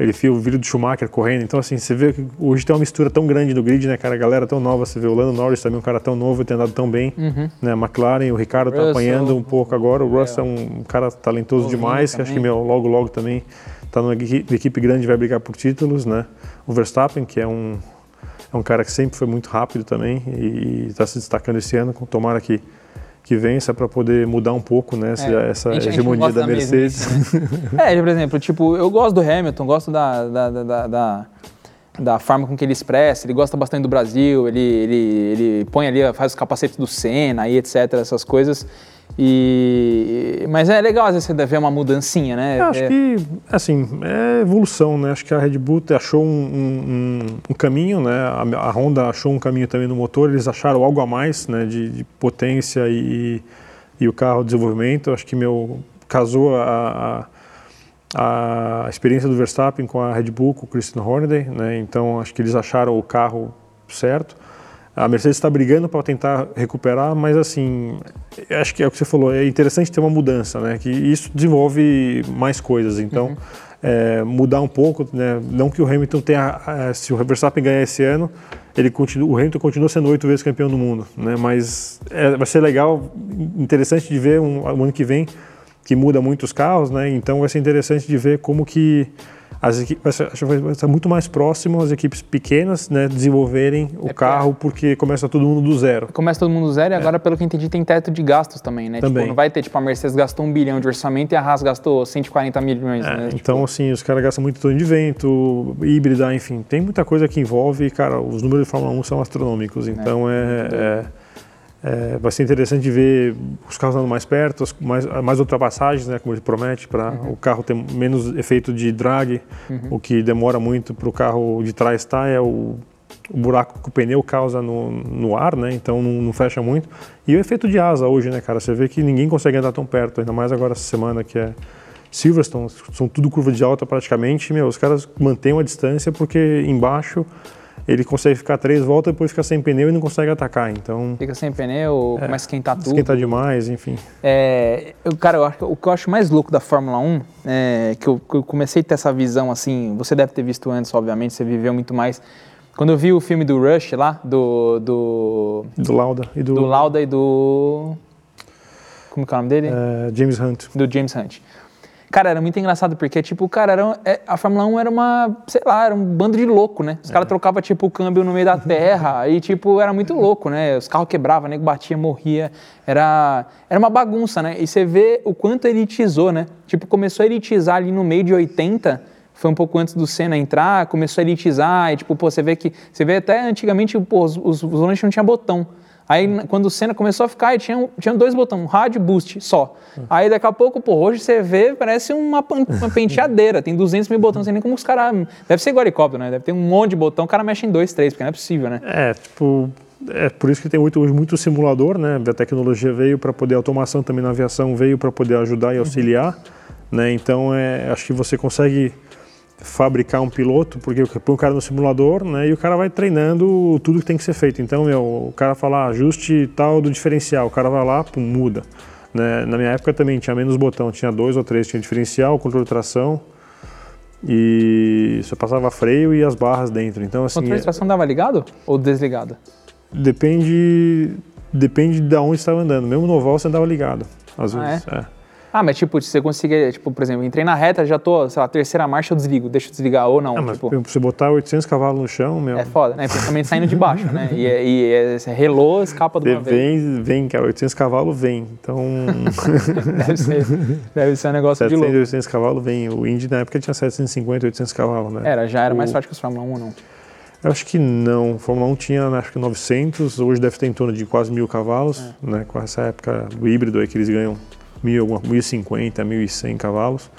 Ele viu o vídeo do Schumacher correndo, então assim, você vê que hoje tem uma mistura tão grande no grid, né, cara? A galera tão nova, você vê o Lando Norris também, um cara tão novo, tem andado tão bem, né? A McLaren, o Ricardo tá Russell, apanhando um pouco agora, o Russell é um cara talentoso demais, que acho que, meu, logo, logo também tá numa equi- equipe grande, vai brigar por títulos, né? O Verstappen, que é um, é um cara que sempre foi muito rápido também e está se destacando esse ano. Tomara que, que vença para poder mudar um pouco né, essa, É, essa a gente- hegemonia da Mercedes. É, por exemplo, tipo, eu gosto do Hamilton, gosto da, da, da, da- da- forma com que ele expressa, ele gosta bastante do Brasil, ele, ele, ele põe ali, faz os capacetes do Senna e etc, essas coisas. E, mas é legal às vezes você ver uma mudancinha, né? Eu acho É- que, assim, é evolução, né? Acho que a Red Bull achou um, um- um- caminho, né? A, a Honda achou um caminho também no motor, eles acharam algo a mais, né? De, de potência e, e o carro de desenvolvimento. Acho que meu casou a, a, a experiência do Verstappen com a Red Bull, com o Christian Horner, né? Então acho que eles acharam o carro certo. A Mercedes está brigando para tentar recuperar, mas assim, acho que é o que você falou, é interessante ter uma mudança, né? Que isso desenvolve mais coisas. Então, é, mudar um pouco, né? Não que o Hamilton tenha, eh, se o Verstappen ganhar esse ano, ele continua, o Hamilton continua sendo oito vezes campeão do mundo, né? Mas é, vai ser legal, interessante de ver um, um ano que vem que muda muito os carros, né? Então vai ser interessante de ver como que as equipes acho que vai ser muito mais próximo as equipes pequenas, né, desenvolverem o É, carro porque começa todo mundo do zero. Começa todo mundo do zero e agora, pelo que eu entendi, tem teto de gastos também, né? É. Também. Tipo, não vai ter, tipo, a Mercedes gastou um bilhão de orçamento e a Haas gastou 140 milhões, É, né? Tipo, então, assim, os caras gastam muito torno de vento, híbrida, enfim, tem muita coisa que envolve e, cara, os números de Fórmula 1 são astronômicos, então é, é- vai ser interessante ver os carros andando mais perto, as- mais, mais ultrapassagens, né, como ele promete, para Uhum. o carro ter menos efeito de drag, o que demora muito para o carro de trás estar é o, o buraco que o pneu causa no, no ar, né, então não, não fecha muito. E o efeito de asa hoje, né, cara, você vê que ninguém consegue andar tão perto, ainda mais agora essa semana que é Silverstone, são tudo curva de alta praticamente, meu, os caras mantêm uma distância porque embaixo ele consegue ficar três voltas, depois fica sem pneu e não consegue atacar, então Fica sem pneu, começa a esquentar tudo. esquenta demais, enfim. É, eu, cara, eu acho o que eu acho mais louco da Fórmula 1 é que eu, que eu comecei a ter essa visão assim. Você deve ter visto antes, obviamente, você viveu muito mais. Quando eu vi o filme do Rush lá, do, do, Do Lauda e do, do Lauda e do. Como que é o nome dele? eh, James Hunt. do James Hunt. Cara, era muito engraçado porque, tipo, cara, era, é, a Fórmula 1 era uma, sei lá, era um bando de louco, né? Os caras trocavam, tipo, o câmbio no meio da terra e, tipo, era muito louco, né? Os carros quebravam, nego batia, morria. Era, era uma bagunça, né? E você vê o quanto elitizou, né? Tipo, começou a elitizar ali no meio de 80, foi um pouco antes do Senna entrar, começou a elitizar e, tipo, pô, você vê que, você vê até antigamente, pô, os, os, os volantes não tinham botão. Aí, quando o Senna começou a ficar, tinha, tinha dois botões, um rádio e boost só. Aí, daqui a pouco, pô, hoje você vê, parece uma, uma penteadeira. Tem 200 mil botões, não sei nem como os caras... Deve ser igual helicóptero, né? Deve ter um monte de botão, o cara mexe em dois, três, porque não é possível, né? É, tipo, é por isso que tem muito, hoje muito simulador, né? A tecnologia veio para poder, a automação também na aviação veio para poder ajudar e auxiliar, né? Então, é, acho que você consegue fabricar um piloto, porque põe o cara no simulador, né? E o cara vai treinando tudo que tem que ser feito. Então, meu, o cara fala, ah, ajuste tal do diferencial, o cara vai lá, pum, muda. Né? Na minha época também tinha menos botão, tinha dois ou três, tinha diferencial, controle de tração e você passava freio e as barras dentro. Então, O assim, controle de tração dava ligado ou desligado? Depende, depende de onde estava andando. Mesmo no oval você andava ligado, às Ah, vezes. é? Ah, mas tipo, se você conseguir, tipo, por exemplo, entrei na reta, já tô, sei lá, terceira marcha, eu desligo, deixa eu desligar ou não. Ah, mas tipo, pra você botar 800 cavalos no chão, meu, é foda, né? Principalmente saindo de baixo, né? E, e, e você relou, escapa de uma vez. vem, vem, cara, 800 cavalos vem. Então, Deve ser, deve ser um negócio de 700, louco. 800 cavalos vem. O Indy na época tinha 750, 800 cavalos, né? Era, já era mais O- forte que os Fórmula 1 ou não? Eu acho que não. Fórmula 1 tinha, acho que 900, hoje deve ter em torno de quase mil cavalos, É. né? Com essa época do híbrido aí que eles ganham mil, alguma- 1050, 1100 cavalos.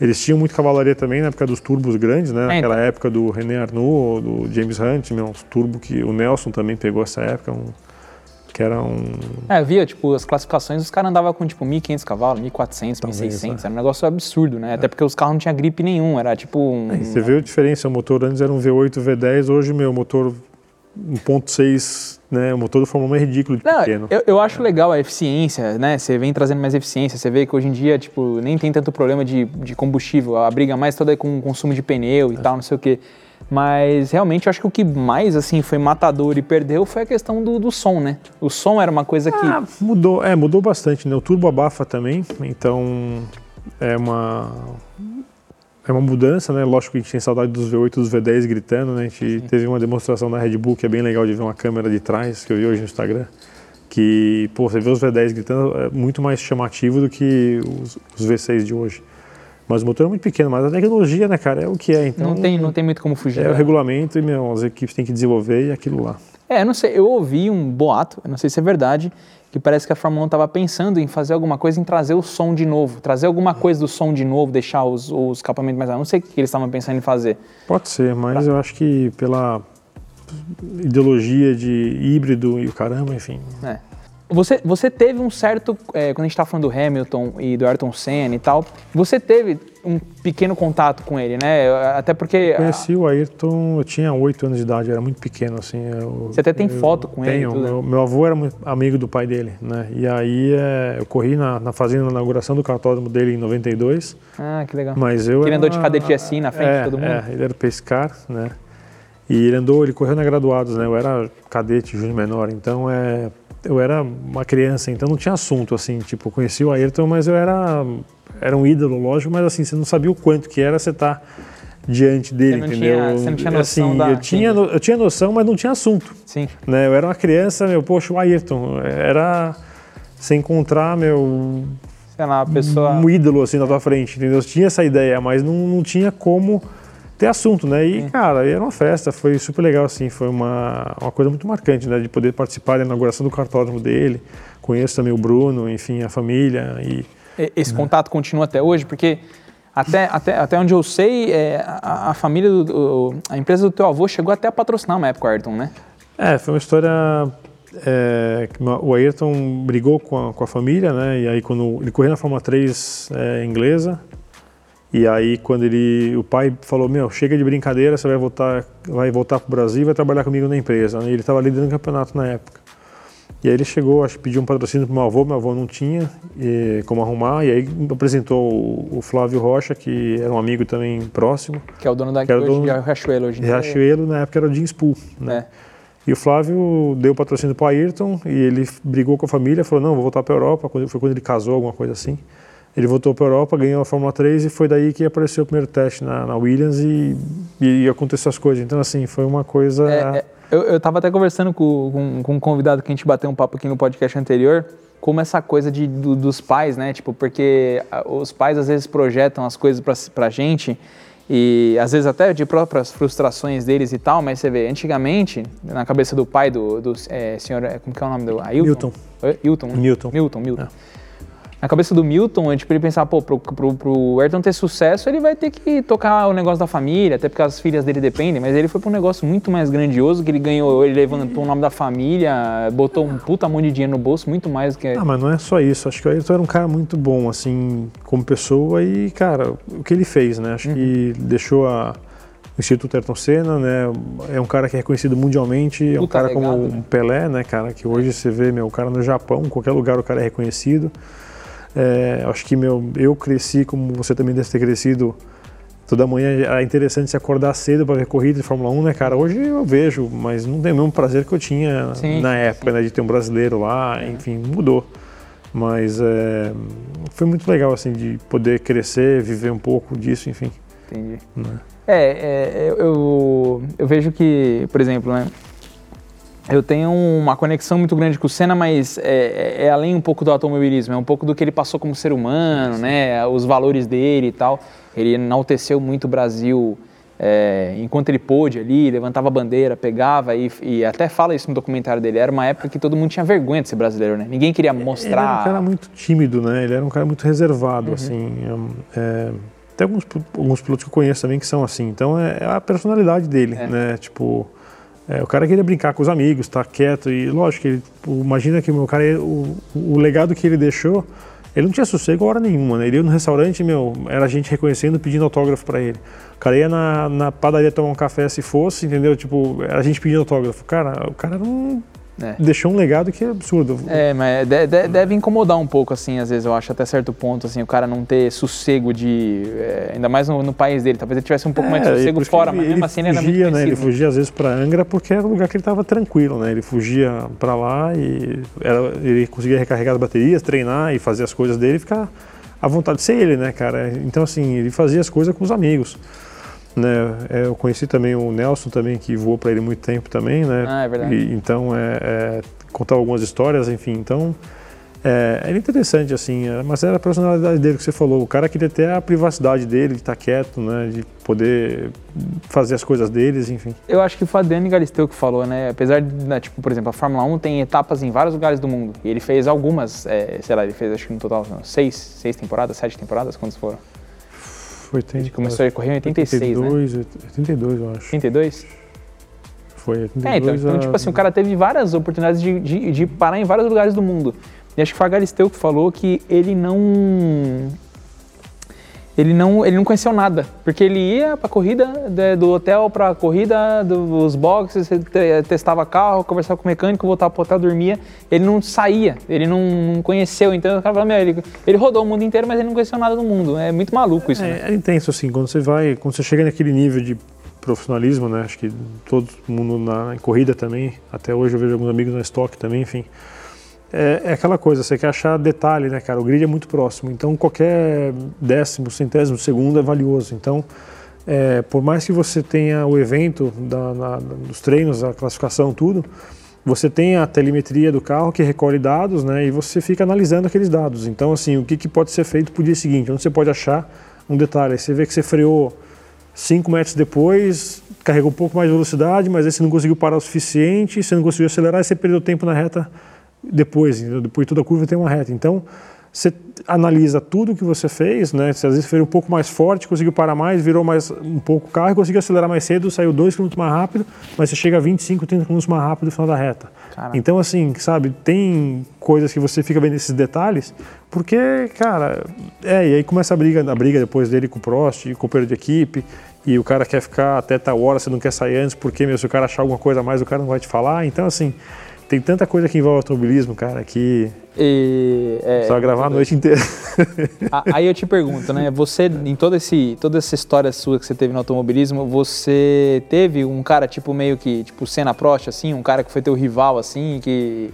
Eles tinham muito cavalaria também na época dos turbos grandes, né? É, Naquela época do René Arnoux, do James Hunt, meu, uns turbo que o Nelson também pegou essa época, um- que era um É, eu via, tipo, as classificações, os caras andavam com, tipo, 1.500 cavalos, 1.400, Talvez, 1.600, era um negócio absurdo, né? Até porque os carros não tinham gripe nenhum, era tipo um... Você vê a diferença, o motor antes era um V8, V10, hoje, meu, motor 1.6, né, o motor do Fórmula 1 é ridículo de Não, pequeno. eu, eu acho legal a eficiência, né? Você vem trazendo mais eficiência. Você vê que hoje em dia, tipo, nem tem tanto problema de, de combustível. A briga mais toda é com o consumo de pneu e tal, não sei o quê. Mas realmente eu acho que o que mais assim foi matador e perdeu foi a questão do, do som, né? O som era uma coisa que. Ah, mudou, é, mudou bastante, né? O turbo abafa também, então é uma é uma mudança, né? Lógico que a gente tem saudade dos V8 e dos V10 gritando, né? A gente teve uma demonstração na Red Bull que é bem legal de ver uma câmera de trás, que eu vi hoje no Instagram, que, pô, você vê os V10 gritando, é muito mais chamativo do que os, os V6 de hoje. Mas o motor é muito pequeno, mas a tecnologia, né, cara, é o que é. Então, não, tem, não tem muito como fugir. É o né? regulamento e, meu, as equipes têm que desenvolver e aquilo lá. É, não sei, eu ouvi um boato, não sei se é verdade, que parece que a Fórmula 1 estava pensando em fazer alguma coisa, em trazer o som de novo, trazer alguma coisa do som de novo, deixar os, os escapamentos mais. Não sei o que eles estavam pensando em fazer. Pode ser, mas eu acho que pela ideologia de híbrido e o caramba, enfim. É. Você, você teve um certo, é, quando a gente está falando do Hamilton e do Ayrton Senna e tal, você teve um pequeno contato com ele, né? Até porque... Eu conheci o Ayrton, eu tinha 8 anos de idade, eu era muito pequeno, assim. Eu, você até tem foto com tenho, ele? Tenho, meu, meu, avô era amigo do pai dele, né? E aí é, eu corri na, na fazenda, na inauguração do cartódromo dele em 92. Ah, que legal. Mas eu ele era, andou de cadete assim na frente é, de todo mundo? É, ele era pescar, né? E ele andou, ele correu na graduados, né? Eu era cadete, júnior menor, então é eu era uma criança, então não tinha assunto, assim, tipo, conheci o Ayrton, mas eu era, era um ídolo, lógico, mas assim, você não sabia o quanto que era você estar tá diante dele, você entendeu? Tinha, você não tinha noção assim, da... eu tinha, eu tinha noção, mas não tinha assunto. Sim. Né? Eu era uma criança, meu, poxa, o Ayrton, era você encontrar, meu... Sei lá, a pessoa... Um ídolo, assim, na tua frente, entendeu? Eu tinha essa ideia, mas não, não tinha como ter assunto, né? E, Sim. cara, era uma festa, foi super legal, assim, foi uma, uma coisa muito marcante, né? De poder participar da inauguração do cartódromo dele, conheço também o Bruno, enfim, a família e... Esse né? contato continua até hoje, porque até, até, até onde eu sei, é, a, a, família, do, do, a empresa do teu avô chegou até a patrocinar uma época o Ayrton, né? É, foi uma história... É, o Ayrton brigou com a, com a família, né? E aí quando ele correu na Fórmula 3 é, inglesa, e aí quando ele, o pai falou, meu, chega de brincadeira, você vai voltar, vai voltar para o Brasil e vai trabalhar comigo na empresa. E ele estava liderando o campeonato na época. E aí ele chegou, acho que pediu um patrocínio para meu avô, meu avô não tinha e, como arrumar, e aí apresentou o, o, Flávio Rocha, que era um amigo também próximo. Que é o dono da que hoje, dono, de Riachuelo hoje. De Riachuelo, na época era o Jim Spool, né? É. E o Flávio deu o patrocínio para o Ayrton e ele brigou com a família, falou, não, vou voltar para a Europa, foi quando ele casou, alguma coisa assim. Ele voltou para a Europa, ganhou a Fórmula 3 e foi daí que apareceu o primeiro teste na, na Williams e, e aconteceu as coisas. Então, assim, foi uma coisa. É, é, eu estava até conversando com, com, com, um convidado que a gente bateu um papo aqui no podcast anterior, como essa coisa de, do, dos pais, né? Tipo, porque os pais às vezes projetam as coisas para a gente e às vezes até de próprias frustrações deles e tal, mas você vê, antigamente, na cabeça do pai do, do é, senhor, como que é o nome do Ailton? Milton. Milton. Né? Milton. Milton, Milton. É na cabeça do Milton, tipo, ele pensar, pô, pro, pro, pro Ayrton ter sucesso, ele vai ter que tocar o negócio da família, até porque as filhas dele dependem, mas ele foi pra um negócio muito mais grandioso, que ele ganhou, ele levantou o nome da família, botou um puta monte de dinheiro no bolso, muito mais do que... Ah, mas não é só isso, acho que o Ayrton era um cara muito bom, assim, como pessoa e, cara, o que ele fez, né, acho uhum. que deixou a... O Instituto Ayrton Senna, né? É um cara que é reconhecido mundialmente, é um cara como né? Pelé, né, cara? Que hoje você vê, meu, o cara no Japão, em qualquer lugar o cara é reconhecido. É, acho que meu, eu cresci como você também deve ter crescido. Toda manhã é interessante se acordar cedo para ver corrida de Fórmula 1, né, cara? Hoje eu vejo, mas não tem o mesmo prazer que eu tinha sim, na época, né, de ter um brasileiro lá, é. enfim, mudou. Mas é, foi muito legal, assim, de poder crescer, viver um pouco disso, enfim. Entendi. Né? É, é eu, eu vejo que, por exemplo, né, eu tenho uma conexão muito grande com o Senna, mas é, é, é, além um pouco do automobilismo, é um pouco do que ele passou como ser humano, né? Os valores dele e tal. Ele enalteceu muito o Brasil é, enquanto ele pôde ali, levantava a bandeira, pegava e, e, até fala isso no documentário dele. Era uma época que todo mundo tinha vergonha de ser brasileiro, né? Ninguém queria mostrar. Ele era um cara muito tímido, né? Ele era um cara muito reservado, uhum. assim. É, tem alguns, alguns pilotos que eu conheço também que são assim. Então é, é a personalidade dele, é. né? Tipo é, o cara queria brincar com os amigos, estar tá quieto e lógico, ele, imagina que o meu cara, o, o legado que ele deixou, ele não tinha sossego hora nenhuma, né? Ele ia no restaurante, meu, era gente reconhecendo, pedindo autógrafo para ele. O cara ia na, na padaria tomar um café se fosse, entendeu? Tipo, era a gente pedindo autógrafo. Cara, o cara não é. Deixou um legado que é absurdo. É, mas de, de, deve incomodar um pouco, assim, às vezes, eu acho, até certo ponto, assim, o cara não ter sossego de. É, ainda mais no, no, país dele. Talvez ele tivesse um pouco é, mais de sossego fora, ele, mas mesmo assim ele era fugia, muito né? Ele fugia, às vezes, para Angra porque era um lugar que ele estava tranquilo, né? Ele fugia para lá e era, ele conseguia recarregar as baterias, treinar e fazer as coisas dele e ficar à vontade de ser ele, né, cara? Então, assim, ele fazia as coisas com os amigos. Né? É, eu conheci também o Nelson também, que voou para ele muito tempo também, né? Ah, é verdade. E, então, é, é, contar algumas histórias, enfim. Então, É, era interessante, assim, é, mas era a personalidade dele que você falou. O cara queria ter a privacidade dele, de estar quieto, né? De poder fazer as coisas deles, enfim. Eu acho que foi a Dani Galisteu que falou, né? Apesar de, né, tipo, por exemplo, a Fórmula 1 tem etapas em vários lugares do mundo. E ele fez algumas, é, sei lá, ele fez acho que no total não, seis, seis temporadas, sete temporadas, quantas foram? Foi 80, Ele começou a correr em 86, 82, né? 82, eu acho. 82? Foi 82 É, então, então a- tipo assim, o cara teve várias oportunidades de, de, de parar em vários lugares do mundo. E acho que foi a Galisteu que falou que ele não. Ele não, ele não conheceu nada, porque ele ia pra corrida, de- do hotel pra corrida, dos boxes, testava carro, conversava com o mecânico, voltava pro hotel, dormia. Ele não saía, ele não, não conheceu. Então o cara falou, meu, ele, ele rodou o mundo inteiro, mas ele não conheceu nada do mundo. É muito maluco isso, né? É, é intenso, assim, quando você vai, quando você chega naquele nível de profissionalismo, né? Acho que todo mundo na em corrida também, até hoje eu vejo alguns amigos na estoque também, enfim. É, é aquela coisa, você quer achar detalhe, né, cara? O grid é muito próximo, então qualquer décimo, centésimo segundo é valioso. Então, é, por mais que você tenha o evento da, na- dos treinos, a classificação, tudo, você tem a telemetria do carro que recolhe dados, né? E você fica analisando aqueles dados. Então, assim, o que, que pode ser feito para o dia seguinte? Onde você pode achar um detalhe? Aí você vê que você freou 5 metros depois, carregou um pouco mais de velocidade, mas aí você não conseguiu parar o suficiente, você não conseguiu acelerar e você perdeu tempo na reta depois. Depois de toda curva tem uma reta. Então, você analisa tudo que você fez, né? Você às vezes foi um pouco mais forte, conseguiu parar mais, virou mais um pouco o carro, e conseguiu acelerar mais cedo, saiu 2 km mais rápido, mas você chega a 25, 30 km mais rápido no final da reta. Caraca. Então, assim, sabe, tem coisas que você fica vendo esses detalhes, porque, cara, é, e aí começa a briga, a briga depois dele com o Prost, com o companheiro de equipe, e o cara quer ficar até tal hora, você não quer sair antes, porque, meu, se o cara achar alguma coisa a mais, o cara não vai te falar. Então, assim, tem tanta coisa que envolve automobilismo, cara, que E, é, só gravar a noite inteira. Aí eu te pergunto, né? Você, em todo esse, toda essa história sua que você teve no automobilismo, você teve um cara tipo meio que, tipo Senna Prost, assim, um cara que foi teu rival, assim, que...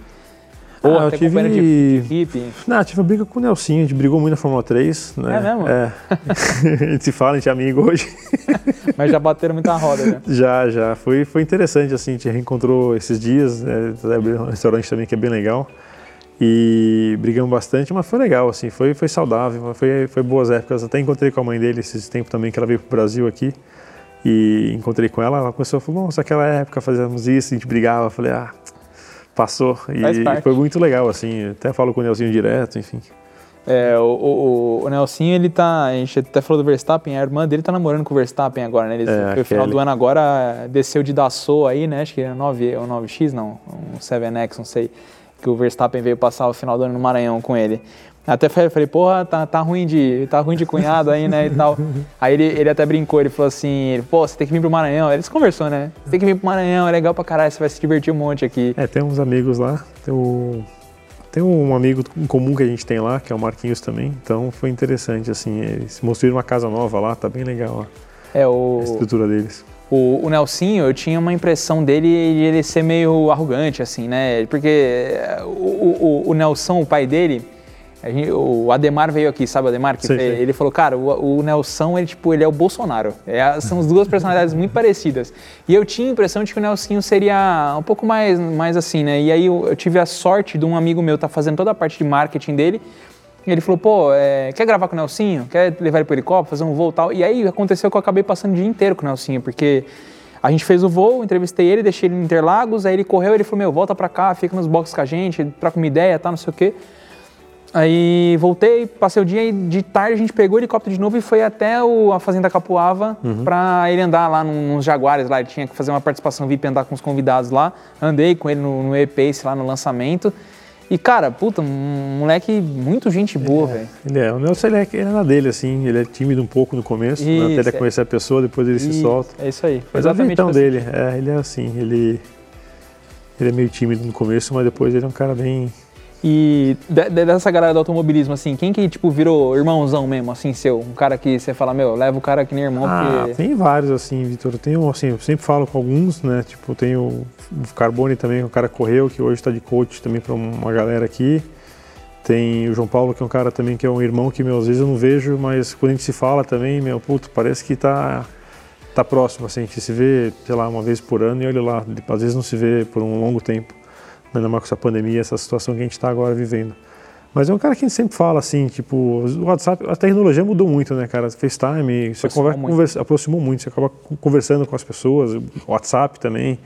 Ou Ah, eu tive- de, de equipe. Não, tive uma briga com o Nelsinho, a gente brigou muito na Fórmula 3, né? É mesmo? É. a gente se fala, a gente é amigo hoje. Mas já bateram muita roda, né? Já, já. Foi, foi interessante, assim, a gente reencontrou esses dias, né? Abriu um restaurante também que é bem legal. E brigamos bastante, mas foi legal, assim, foi, foi saudável, foi, foi boas épocas. Até encontrei com a mãe dele esses tempos também, que ela veio pro Brasil aqui. E encontrei com ela, ela começou a falar, nossa, aquela época fazíamos isso, a gente brigava. Eu falei, ah, passou. E foi muito legal, assim, até falo com o Nelsinho direto, enfim. É, o, o, o Nelsinho, ele tá. A gente até falou do Verstappen, a irmã dele tá namorando com o Verstappen agora, né? Ele, É, foi o final do ano agora, desceu de Dassault aí, né? Acho que é 9, ou 9X, não, um 7X, não sei. Que o Verstappen veio passar o final do ano no Maranhão com ele. Até falei, porra, tá, tá ruim de. tá ruim de cunhado aí, né? E tal. Aí ele, ele até brincou, ele falou assim, ele, pô, você tem que vir pro Maranhão. Eles conversou, né? Você tem que vir pro Maranhão, é legal pra caralho, você vai se divertir um monte aqui. É, tem uns amigos lá. Tem, o- tem um amigo em comum que a gente tem lá, que é o Marquinhos também. Então foi interessante, assim. Eles construíram uma casa nova lá, tá bem legal É ó, o. a estrutura deles. O, o Nelsinho, eu tinha uma impressão dele de ele ser meio arrogante, assim, né? Porque o, o, o Nelson, o pai dele, gente- o Ademar veio aqui, sabe Ademar? Que veio- sei. Ele falou, cara, o, o Nelson, ele, tipo, ele é o Bolsonaro. É, são as duas personalidades muito parecidas. E eu tinha a impressão de que o Nelsinho seria um pouco mais, mais assim, né? E aí eu, eu tive a sorte de um amigo meu estar fazendo toda a parte de marketing dele. E ele falou, pô, é, quer gravar com o Nelsinho? Quer levar ele pro helicóptero, fazer um voo e tal? E aí aconteceu que eu acabei passando o dia inteiro com o Nelsinho, porque a gente fez o voo, entrevistei ele, deixei ele em Interlagos, aí ele correu, ele falou, meu, volta pra cá, fica nos boxes com a gente, troca uma ideia, tá, não sei o quê. Aí voltei, passei o dia e de tarde a gente pegou o helicóptero de novo e foi até o- a Fazenda Capuava pra ele andar lá num- nos Jaguares lá. Ele tinha que fazer uma participação VIP, andar com os convidados lá. Andei com ele no, no E-Pace lá no lançamento. E, cara, puta, um moleque muito gente boa, velho. Ele é, o Nelson ele é, ele é na dele, assim. Ele é tímido um pouco no começo, né, Isso, até ele é. conhecer a pessoa, depois ele se Isso, solta. É isso aí. Mas é o Exatamente jeitão assim. dele, é, ele é assim, ele, ele é meio tímido no começo, mas depois ele é um cara bem. E de- de- dessa galera do automobilismo, assim, quem que, tipo, virou irmãozão mesmo, assim, seu? Um cara que você fala, meu, leva o cara que nem irmão, Ah, porque... tem vários assim, Vitor. Eu tenho, assim, eu sempre falo com alguns, né? Tipo, tem o o Carbone também, que é um cara que correu, que hoje está de coach também para uma galera aqui. Tem o João Paulo, que é um cara também que é um irmão que, meu, às vezes eu não vejo, mas quando a gente se fala também, meu, puto, parece que tá, tá próximo, assim, a gente se vê, sei lá, uma vez por ano e olha lá, às vezes não se vê por um longo tempo, ainda mais com essa pandemia, essa situação que a gente está agora vivendo. Mas é um cara que a gente sempre fala assim, tipo, o WhatsApp, a tecnologia mudou muito, né, cara? FaceTime, você Aproximou conversa, muito. aproximou muito, você acaba conversando com as pessoas, WhatsApp também,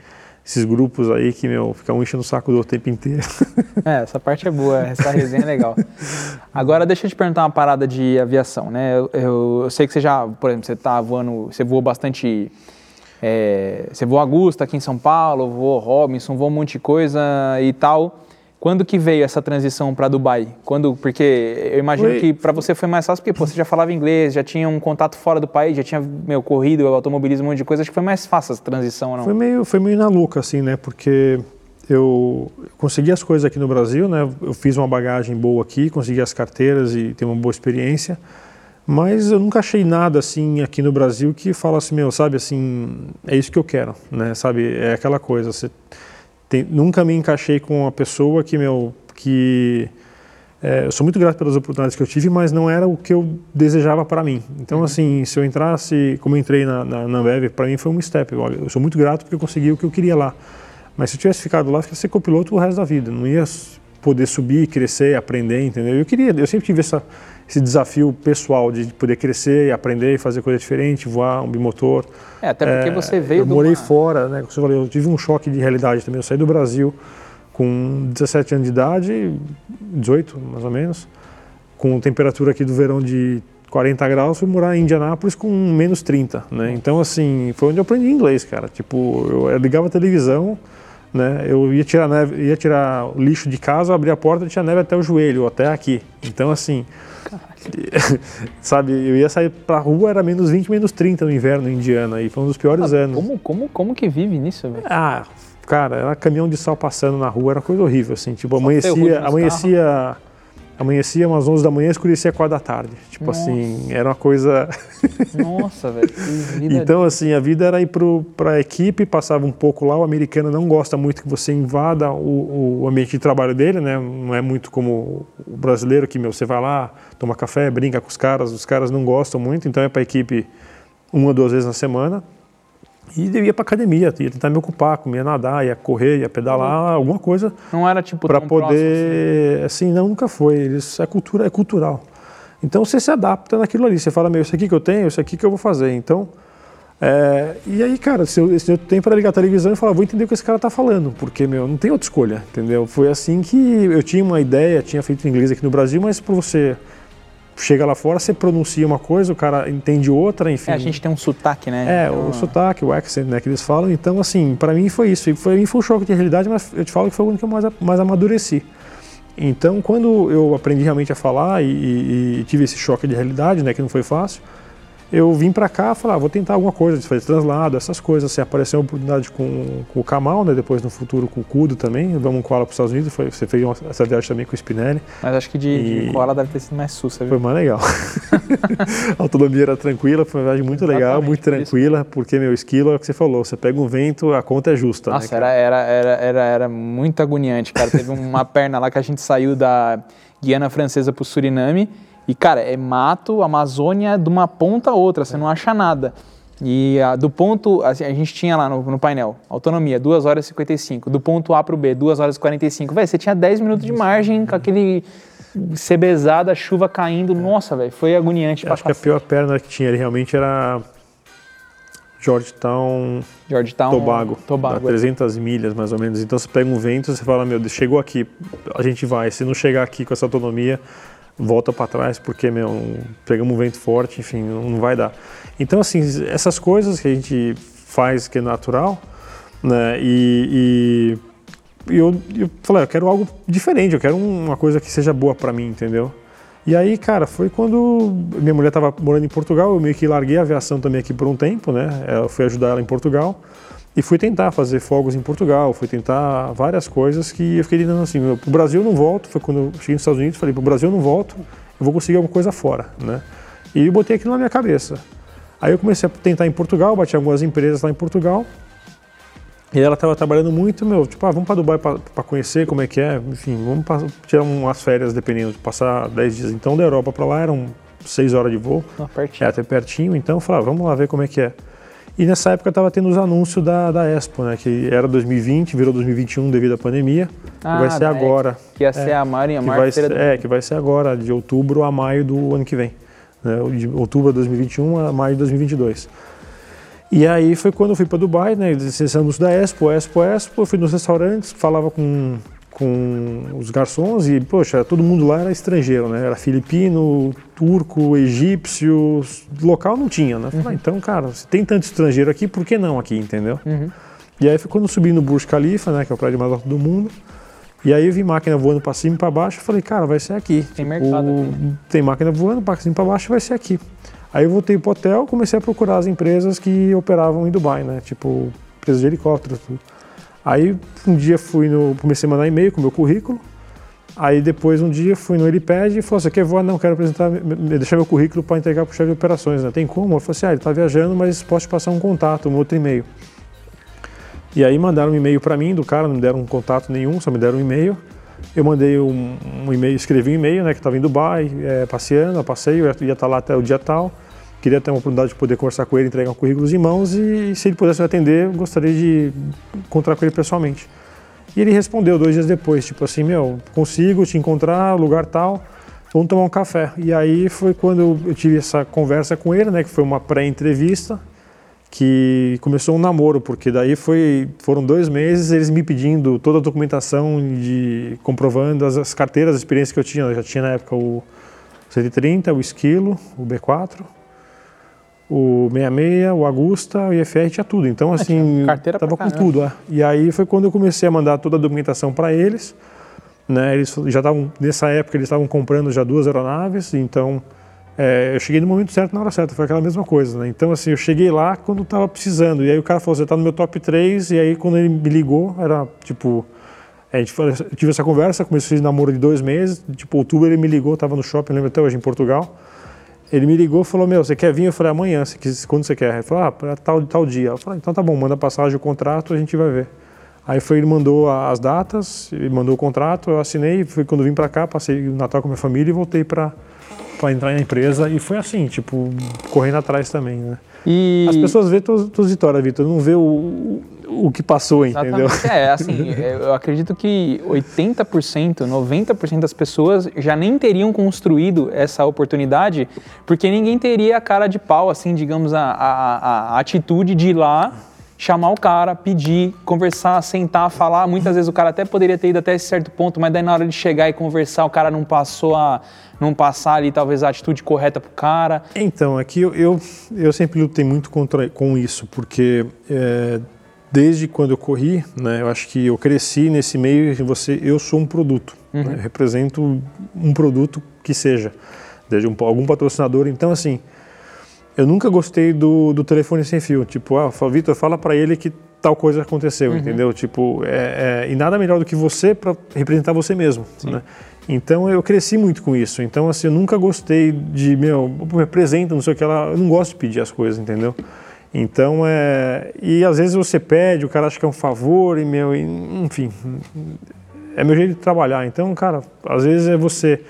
esses grupos aí que, meu, fica um enchendo o saco do tempo inteiro. É, essa parte é boa, essa resenha é legal. Agora, deixa eu te perguntar uma parada de aviação, né? Eu, eu- eu sei que você já, por exemplo, você tá voando, você voou bastante. É, você voou Augusta aqui em São Paulo, voou Robinson, voou um monte de coisa e tal. Quando que veio essa transição para Dubai? Quando, porque eu imagino que para você foi mais fácil, porque pô, você já falava inglês, já tinha um contato fora do país, já tinha meu corrido, automobilismo, um monte de coisa. Acho que foi mais fácil essa transição, não? Foi meio, foi meio na louca, assim, né? Porque eu consegui as coisas aqui no Brasil, né? Eu fiz uma bagagem boa aqui, consegui as carteiras e ter uma boa experiência. Mas eu nunca achei nada assim aqui no Brasil que fala assim, meu, sabe, assim, é isso que eu quero, né? Sabe, é aquela coisa. Você tem- nunca me encaixei com uma pessoa que, meu, que é, eu sou muito grato pelas oportunidades que eu tive, mas não era o que eu desejava para mim. Então, assim, se eu entrasse, como eu entrei na, na, na Ambev, para mim foi um step. Olha, eu sou muito grato porque eu consegui o que eu queria lá. Mas se eu tivesse ficado lá, eu ia ser copiloto o resto da vida. Não ia poder subir, crescer, aprender, entendeu? Eu queria, eu sempre tive essa, esse desafio pessoal de poder crescer e aprender e fazer coisa diferente, voar um bimotor. É, até porque É, você veio Eu morei uma- fora, né? Como você falou, eu tive um choque de realidade também. Eu saí do Brasil com 17 anos de idade, 18 mais ou menos, com temperatura aqui do verão de 40 graus, fui morar em Indianápolis com menos 30, né? Então, assim, foi onde eu aprendi inglês, cara. Tipo, eu ligava a televisão, né? Eu ia tirar, neve, ia tirar o lixo de casa, abria a porta tinha neve até o joelho, até aqui. Então, assim, sabe, eu ia sair pra rua, era menos 20, menos 30 no inverno em Indiana, e foi um dos piores anos. Como, como, como que vive nisso, velho? Ah, cara, era caminhão de sal passando na rua, era coisa horrível, assim, tipo, ferrugem amanhecia, amanhecia, amanhecia umas 11 da manhã, escurecia 4 da tarde, tipo assim, era uma coisa... Nossa, velho. Então, assim, a vida era ir para a equipe, passava um pouco lá. O americano não gosta muito que você invada o, o ambiente de trabalho dele, né? Não é muito como o brasileiro que, meu, você vai lá, toma café, brinca com os caras. Os caras não gostam muito, então é para a equipe uma, duas vezes na semana. E eu ia para academia, ia tentar me ocupar, comia nadar, ia correr, ia pedalar, alguma coisa Não era tipo para tão próximo, poder, assim, não, nunca foi. Eles, é cultura, é cultural. Então você se adapta naquilo ali. Você fala, meu, isso aqui que eu tenho, isso aqui que eu vou fazer. Então, é, e aí, cara, se eu, se eu tenho para ligar a televisão e falar, vou entender o que esse cara tá falando, porque, meu, não tem outra escolha, entendeu? Foi assim que eu tinha uma ideia, tinha feito inglês aqui no Brasil, mas para você chega lá fora, você pronuncia uma coisa, o cara entende outra, enfim. É, a gente tem um sotaque, né? É, Então, o sotaque, o accent, né, que eles falam. Então, assim, para mim foi isso. E para mim foi um choque de realidade, mas eu te falo que foi o que eu mais, mais amadureci. Então, quando eu aprendi realmente a falar e, e- e tive esse choque de realidade, né, que não foi fácil, eu vim para cá falei, ah, vou tentar alguma coisa, de fazer translado, essas coisas. Assim, apareceu uma oportunidade com, com o Kamal, né, depois no futuro com o Kudo também. Vamos com ela para os Estados Unidos, foi, você fez uma- essa viagem também com o Spinelli. Mas acho que de, de E- koala deve ter sido mais sussa, viu? Foi mais legal. a autonomia era tranquila, foi uma viagem muito legal, Exatamente, muito por isso. tranquila, porque, meu, esquilo é o que você falou, você pega um vento, a conta é justa. Nossa, né, era, era, era, era, era muito agoniante, cara. Teve uma perna lá que a gente saiu da Guiana Francesa pro Suriname. E, cara, é mato, Amazônia, de uma ponta a outra, você não acha nada. E a- do ponto, assim, a gente tinha lá no, no painel, autonomia, 2 horas e 55. Do ponto A pro B, 2 horas e 45. Velho, você tinha 10 minutos de margem com aquele cebezada, chuva caindo. Nossa, velho, foi agoniante Acho que a pior perna que tinha ali realmente era Georgetown, Georgetown. Tobago, Tobago. a 300 milhas mais ou menos. Então você pega um vento, você fala, meu, Deus, chegou aqui, a gente vai. Se não chegar aqui com essa autonomia, volta para trás, porque, meu, pegamos um vento forte, enfim, não vai dar. Então, assim, essas coisas que a gente faz que é natural, né, e, e- eu, eu falei, eu quero algo diferente, eu quero uma coisa que seja boa para mim, entendeu? E aí, cara, foi quando minha mulher estava morando em Portugal, eu meio que larguei a aviação também aqui por um tempo, né? Eu fui ajudar ela em Portugal e fui tentar fazer fogos em Portugal, fui tentar várias coisas que eu fiquei dizendo assim, pro Brasil eu não volto, foi quando eu cheguei nos Estados Unidos, falei, pro Brasil eu não volto, eu vou conseguir alguma coisa fora, né? E eu botei aquilo na minha cabeça. Aí eu comecei a tentar em Portugal, bati algumas empresas lá em Portugal, e ela estava trabalhando muito, meu, tipo, ah, vamos para Dubai para conhecer como é que é, enfim, vamos pa- tirar umas férias, dependendo, de passar 10 dias. Então, da Europa para lá eram 6 horas de voo, Ah, é pertinho. até pertinho, então eu falei, ah, vamos lá ver como é que é. E nessa época estava tendo os anúncios da, da Expo, né? Que era 2020, virou 2021 devido à pandemia. Ah, que vai ser da agora. Que ia ser a maior, a Que maior vai feira ser, do é, que vai ser agora, de outubro a maio do ano que vem. Né? De outubro de 2021 a maio de 2022. E aí foi quando eu fui para Dubai, né? Esse anúncio da Expo, Expo, Expo. Eu fui nos restaurantes, falava com, com os garçons e, poxa, todo mundo lá era estrangeiro, né? Era filipino, turco, egípcio, local não tinha, né? Falei, ah, então, cara, se tem tanto estrangeiro aqui, por que não aqui, entendeu? Uhum. E aí foi quando eu subi no Burj Khalifa, né? Que é o prédio mais alto do mundo. E aí eu vi máquina voando para cima e para baixo. Eu falei, cara, vai ser aqui. Tem mercado aqui, né? Tem máquina voando para cima e para baixo, vai ser aqui. Aí eu voltei pro hotel, comecei a procurar as empresas que operavam em Dubai, né? Tipo, empresas de helicóptero, tudo. Aí um dia fui no, comecei a mandar e-mail com o meu currículo. Aí depois um dia fui no Helipad e falou: Você quer voar? Não, quero apresentar, deixar meu currículo para entregar para o chefe de operações. Né? Tem como? Eu falei assim: Ah, ele está viajando, mas posso te passar um contato, um outro e-mail. E aí mandaram um e-mail para mim do cara, não me deram um contato nenhum, só me deram um e-mail. Eu mandei um, um e-mail, escrevi um e-mail, né, que estava em Dubai, é, passeando, passeio, ia ia estar lá até o dia tal. Queria ter uma oportunidade de poder conversar com ele, entregar um currículo em mãos e se ele pudesse me atender, gostaria de encontrar com ele pessoalmente. E ele respondeu dois dias depois, tipo assim, meu, consigo te encontrar, lugar tal, vamos tomar um café. E aí foi quando eu tive essa conversa com ele, né, que foi uma pré-entrevista, que começou um namoro, porque daí foi, foram dois meses eles me pedindo toda a documentação de comprovando as, as carteiras, as experiências que eu tinha. Eu já tinha na época o 130, o Esquilo, o B4, o 66, o Agusta, o IFR, tinha tudo. Então, assim, Ah, tinha carteira tava com tudo. é. E aí foi quando eu comecei a mandar toda a documentação para eles. Né, eles já estavam, nessa época, eles estavam comprando já duas aeronaves, então é, eu cheguei no momento certo, na hora certa, foi aquela mesma coisa, né? Então, assim, eu cheguei lá quando estava precisando, e aí o cara falou, você está no meu top 3, e aí quando ele me ligou, era tipo, a gente falou- eu tive essa conversa, comecei esse namoro de dois meses, tipo, outubro ele me ligou, estava no shopping, lembro até hoje, em Portugal, ele me ligou e falou, meu, você quer vir? Eu falei, amanhã, quando você quer? Ele falou, ah, para tal, tal dia. Eu falei, então tá bom, manda a passagem, o contrato, a gente vai ver. Aí foi, ele mandou as datas, ele mandou o contrato, eu assinei, foi quando vim para cá, passei o Natal com a minha família e voltei para entrar na empresa e foi assim, tipo, correndo atrás também, né? E... As pessoas veem tuas, tuas vitórias, Vitor, não vê o, o, que passou, entendeu? Exatamente. É, assim, é, eu acredito que 80%, 90% das pessoas já nem teriam construído essa oportunidade, porque ninguém teria a cara de pau, assim, digamos, a, a- a atitude de ir lá, chamar o cara, pedir, conversar, sentar, falar. Muitas vezes o cara até poderia ter ido até esse certo ponto, mas daí na hora de chegar e conversar, o cara não passou a. não passar ali talvez a atitude correta pro cara. Então, aqui eu, eu, eu sempre lutei muito contra, com isso, porque é, desde quando eu corri, né, eu acho que eu cresci nesse meio e você, eu sou um produto, né, eu represento um produto que seja, desde um, algum patrocinador. Então, assim, eu nunca gostei do, do telefone sem fio. Tipo, ah, Vitor, fala para ele que tal coisa aconteceu, entendeu? Tipo, é, é, e nada melhor do que você para representar você mesmo, né? Então eu cresci muito com isso. Então assim, eu nunca gostei de, meu, me apresenta, não sei o que lá. Eu não gosto de pedir as coisas, entendeu? Então é e às vezes você pede, o cara acha que é um favor e meu, e, enfim, é meu jeito de trabalhar. Então, cara, às vezes é você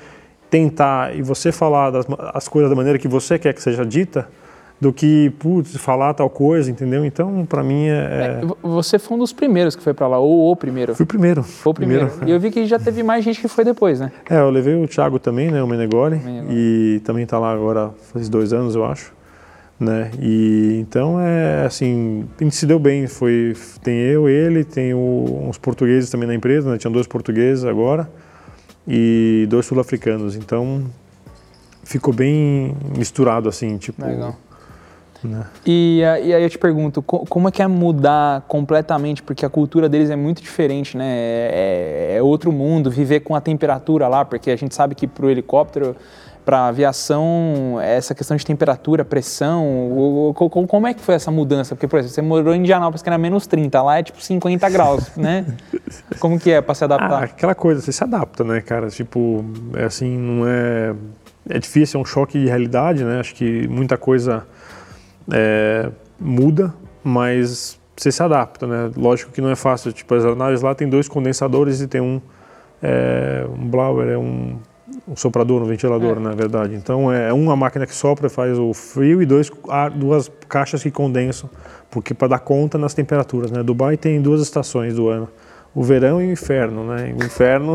tentar e você falar das, as coisas da maneira que você quer que seja dita, do que, putz, falar tal coisa, entendeu? Então, para mim, é, é... V- Você foi um dos primeiros que foi pra lá, ou o primeiro. fui o primeiro. Foi o primeiro. E eu vi que já teve mais gente que foi depois, né? É, eu levei o Thiago também, né, o Menegoli, Menegoli. e também tá lá agora faz dois anos, eu acho, né, e então é assim, a gente se deu bem, foi, tem eu, ele, tem o- uns portugueses também na empresa, né, tinham dois portugueses agora, e dois sul-africanos, então ficou bem misturado, assim, tipo... Legal. Né. E, a- e aí eu te pergunto, co- como é que é mudar completamente? Porque a cultura deles é muito diferente, né? É, é outro mundo, viver com a temperatura lá, porque a gente sabe que para o helicóptero, para aviação, essa questão de temperatura, pressão, o- o- co- co- como é que foi essa mudança? Porque, por exemplo, você morou em Indianápolis, que era menos 30, lá é tipo 50 graus, né? Como que é para se Ah, adaptar? aquela coisa, você se adapta, né, cara? Tipo, é assim, não é. É difícil, é um choque de realidade, né? Acho que muita coisa é, muda, mas você se adapta, né? Lógico que não é fácil. Tipo, as aeronaves lá tem dois condensadores e tem um. É, um blower, é um. um soprador, um ventilador, É. na verdade. Então é uma máquina que sopra, faz o frio e dois, duas caixas que condensam, porque para dar conta nas temperaturas, né? Dubai tem duas estações do ano. O verão e o inferno, né? O inferno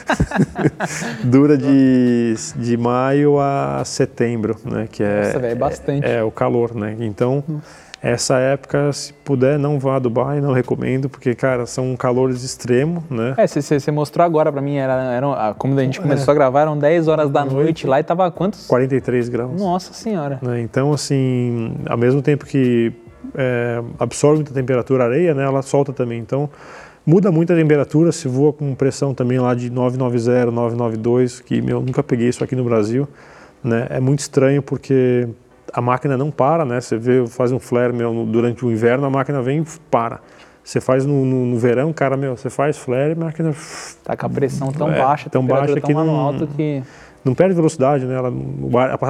dura de, de maio a setembro, né? Que é, Nossa, velho, bastante. é, é o calor, né? Então, essa época, se puder, não vá a Dubai, não recomendo, porque, cara, são calores extremos, né? É, você mostrou agora pra mim, era, era, como a gente começou a gravar, eram 10 horas da noite lá e tava quantos? 43 graus. Nossa senhora. né? Então, assim, ao mesmo tempo que é, absorve muita temperatura a areia, né, ela solta também. Então, muda muito a temperatura, se voa com pressão também lá de 990, 992, que meu, nunca peguei isso aqui no Brasil. Né? É muito estranho porque a máquina não para, né? Você vê, faz um flare meu, durante o inverno, a máquina vem e para. Você faz no, no- no verão, cara, meu, você faz flare, a máquina Tá com a pressão tão É, baixa, tão baixa tão que no não- alto que... não perde velocidade, né? Ela,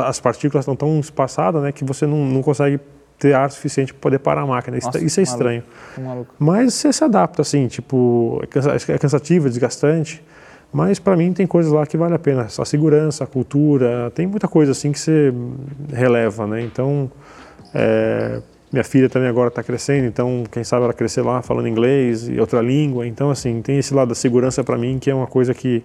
as partículas estão tão espaçadas, né, que você não, não consegue ter ar suficiente para poder parar a máquina. Isso, Nossa, isso é estranho. Maluco. Mas você se adapta, assim, tipo, é é cansativo, é desgastante. Mas para mim tem coisas lá que vale a pena. A segurança, a cultura, tem muita coisa assim que você releva, né? Então, é, minha filha também agora está crescendo, então quem sabe ela crescer lá falando inglês e outra língua. Então, assim, tem esse lado da segurança para mim que é uma coisa que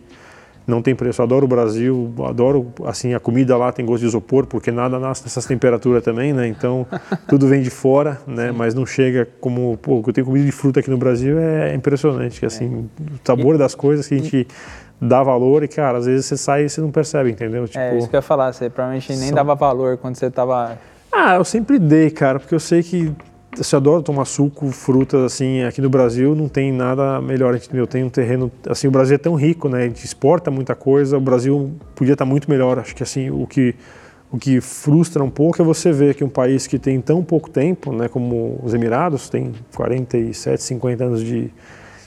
não tem preço. Adoro o Brasil, adoro, assim, a comida lá tem gosto de isopor, porque nada nasce nessas temperaturas também, né? Então, tudo vem de fora, né? Mas não chega como, pô, que eu tenho comido de fruta aqui no Brasil é impressionante, que assim, o sabor das coisas que a gente dá valor e, cara, às vezes você sai e você não percebe, entendeu? Tipo, É, isso que eu ia falar, você provavelmente nem são- dava valor quando você tava... ah, eu sempre dei, cara, porque eu sei que eu adoro tomar suco, frutas, assim, aqui no Brasil não tem nada melhor. A gente, meu, tem um terreno, assim, o Brasil é tão rico, né? A gente exporta muita coisa, o Brasil podia estar muito melhor. Acho que, assim, o que, o que frustra um pouco é você ver que um país que tem tão pouco tempo, né, como os Emirados, tem 47, 50 anos de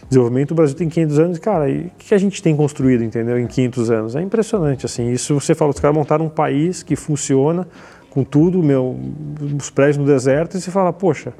desenvolvimento, o Brasil tem 500 anos, cara, e o que a gente tem construído, entendeu, em 500 anos? É impressionante, assim, isso você fala, os caras montaram um país que funciona com tudo, meu, os prédios no deserto, e você fala, poxa,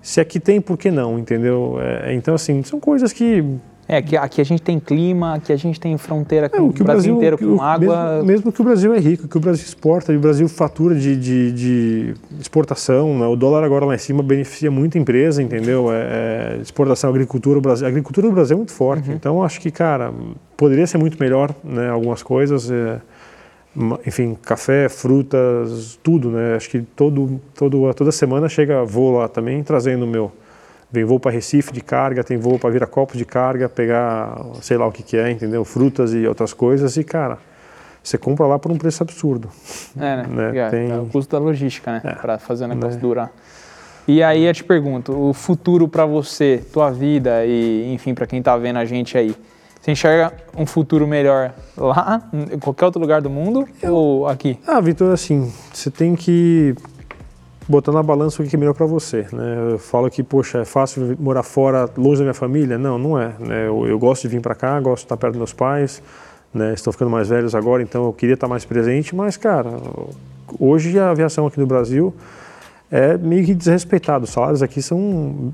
se aqui tem, por que não, entendeu? É, então, assim, são coisas que... É, aqui, aqui a gente tem clima, aqui a gente tem fronteira com É, o Brasil, inteiro que com o- água. Mesmo, mesmo que o Brasil é rico, que o Brasil exporta, e o Brasil fatura de, de, de exportação, né? o dólar agora lá em cima beneficia muita empresa, entendeu? É, é, exportação, agricultura, o Brasil, a agricultura do Brasil é muito forte, Uhum. então acho que, cara, poderia ser muito melhor, né? Algumas coisas, é, enfim, café, frutas, tudo, né? Acho que todo, todo, toda semana chega voo lá também, trazendo o meu... Vem voo para Recife de carga, tem voo para Viracopos de carga, pegar sei lá o que, que é, entendeu? Frutas e outras coisas. E, cara, você compra lá por um preço absurdo. É, né? né, É, tem- é o custo da logística, né? É, Pra fazer o negócio né. durar. E aí eu te pergunto, o futuro pra você, tua vida e, enfim, pra quem tá vendo a gente aí, você enxerga um futuro melhor lá, em qualquer outro lugar do mundo ou aqui? Ah, Vitor, assim, você tem que botar na balança o que é melhor para você, né? Eu falo que, poxa, é fácil morar fora, longe da minha família? Não, não é. Né? Eu, eu gosto de vir para cá, gosto de estar perto dos meus pais, né? Estão ficando mais velhos agora, então eu queria estar mais presente, mas, cara, hoje a aviação aqui no Brasil é meio que desrespeitado. Os salários aqui são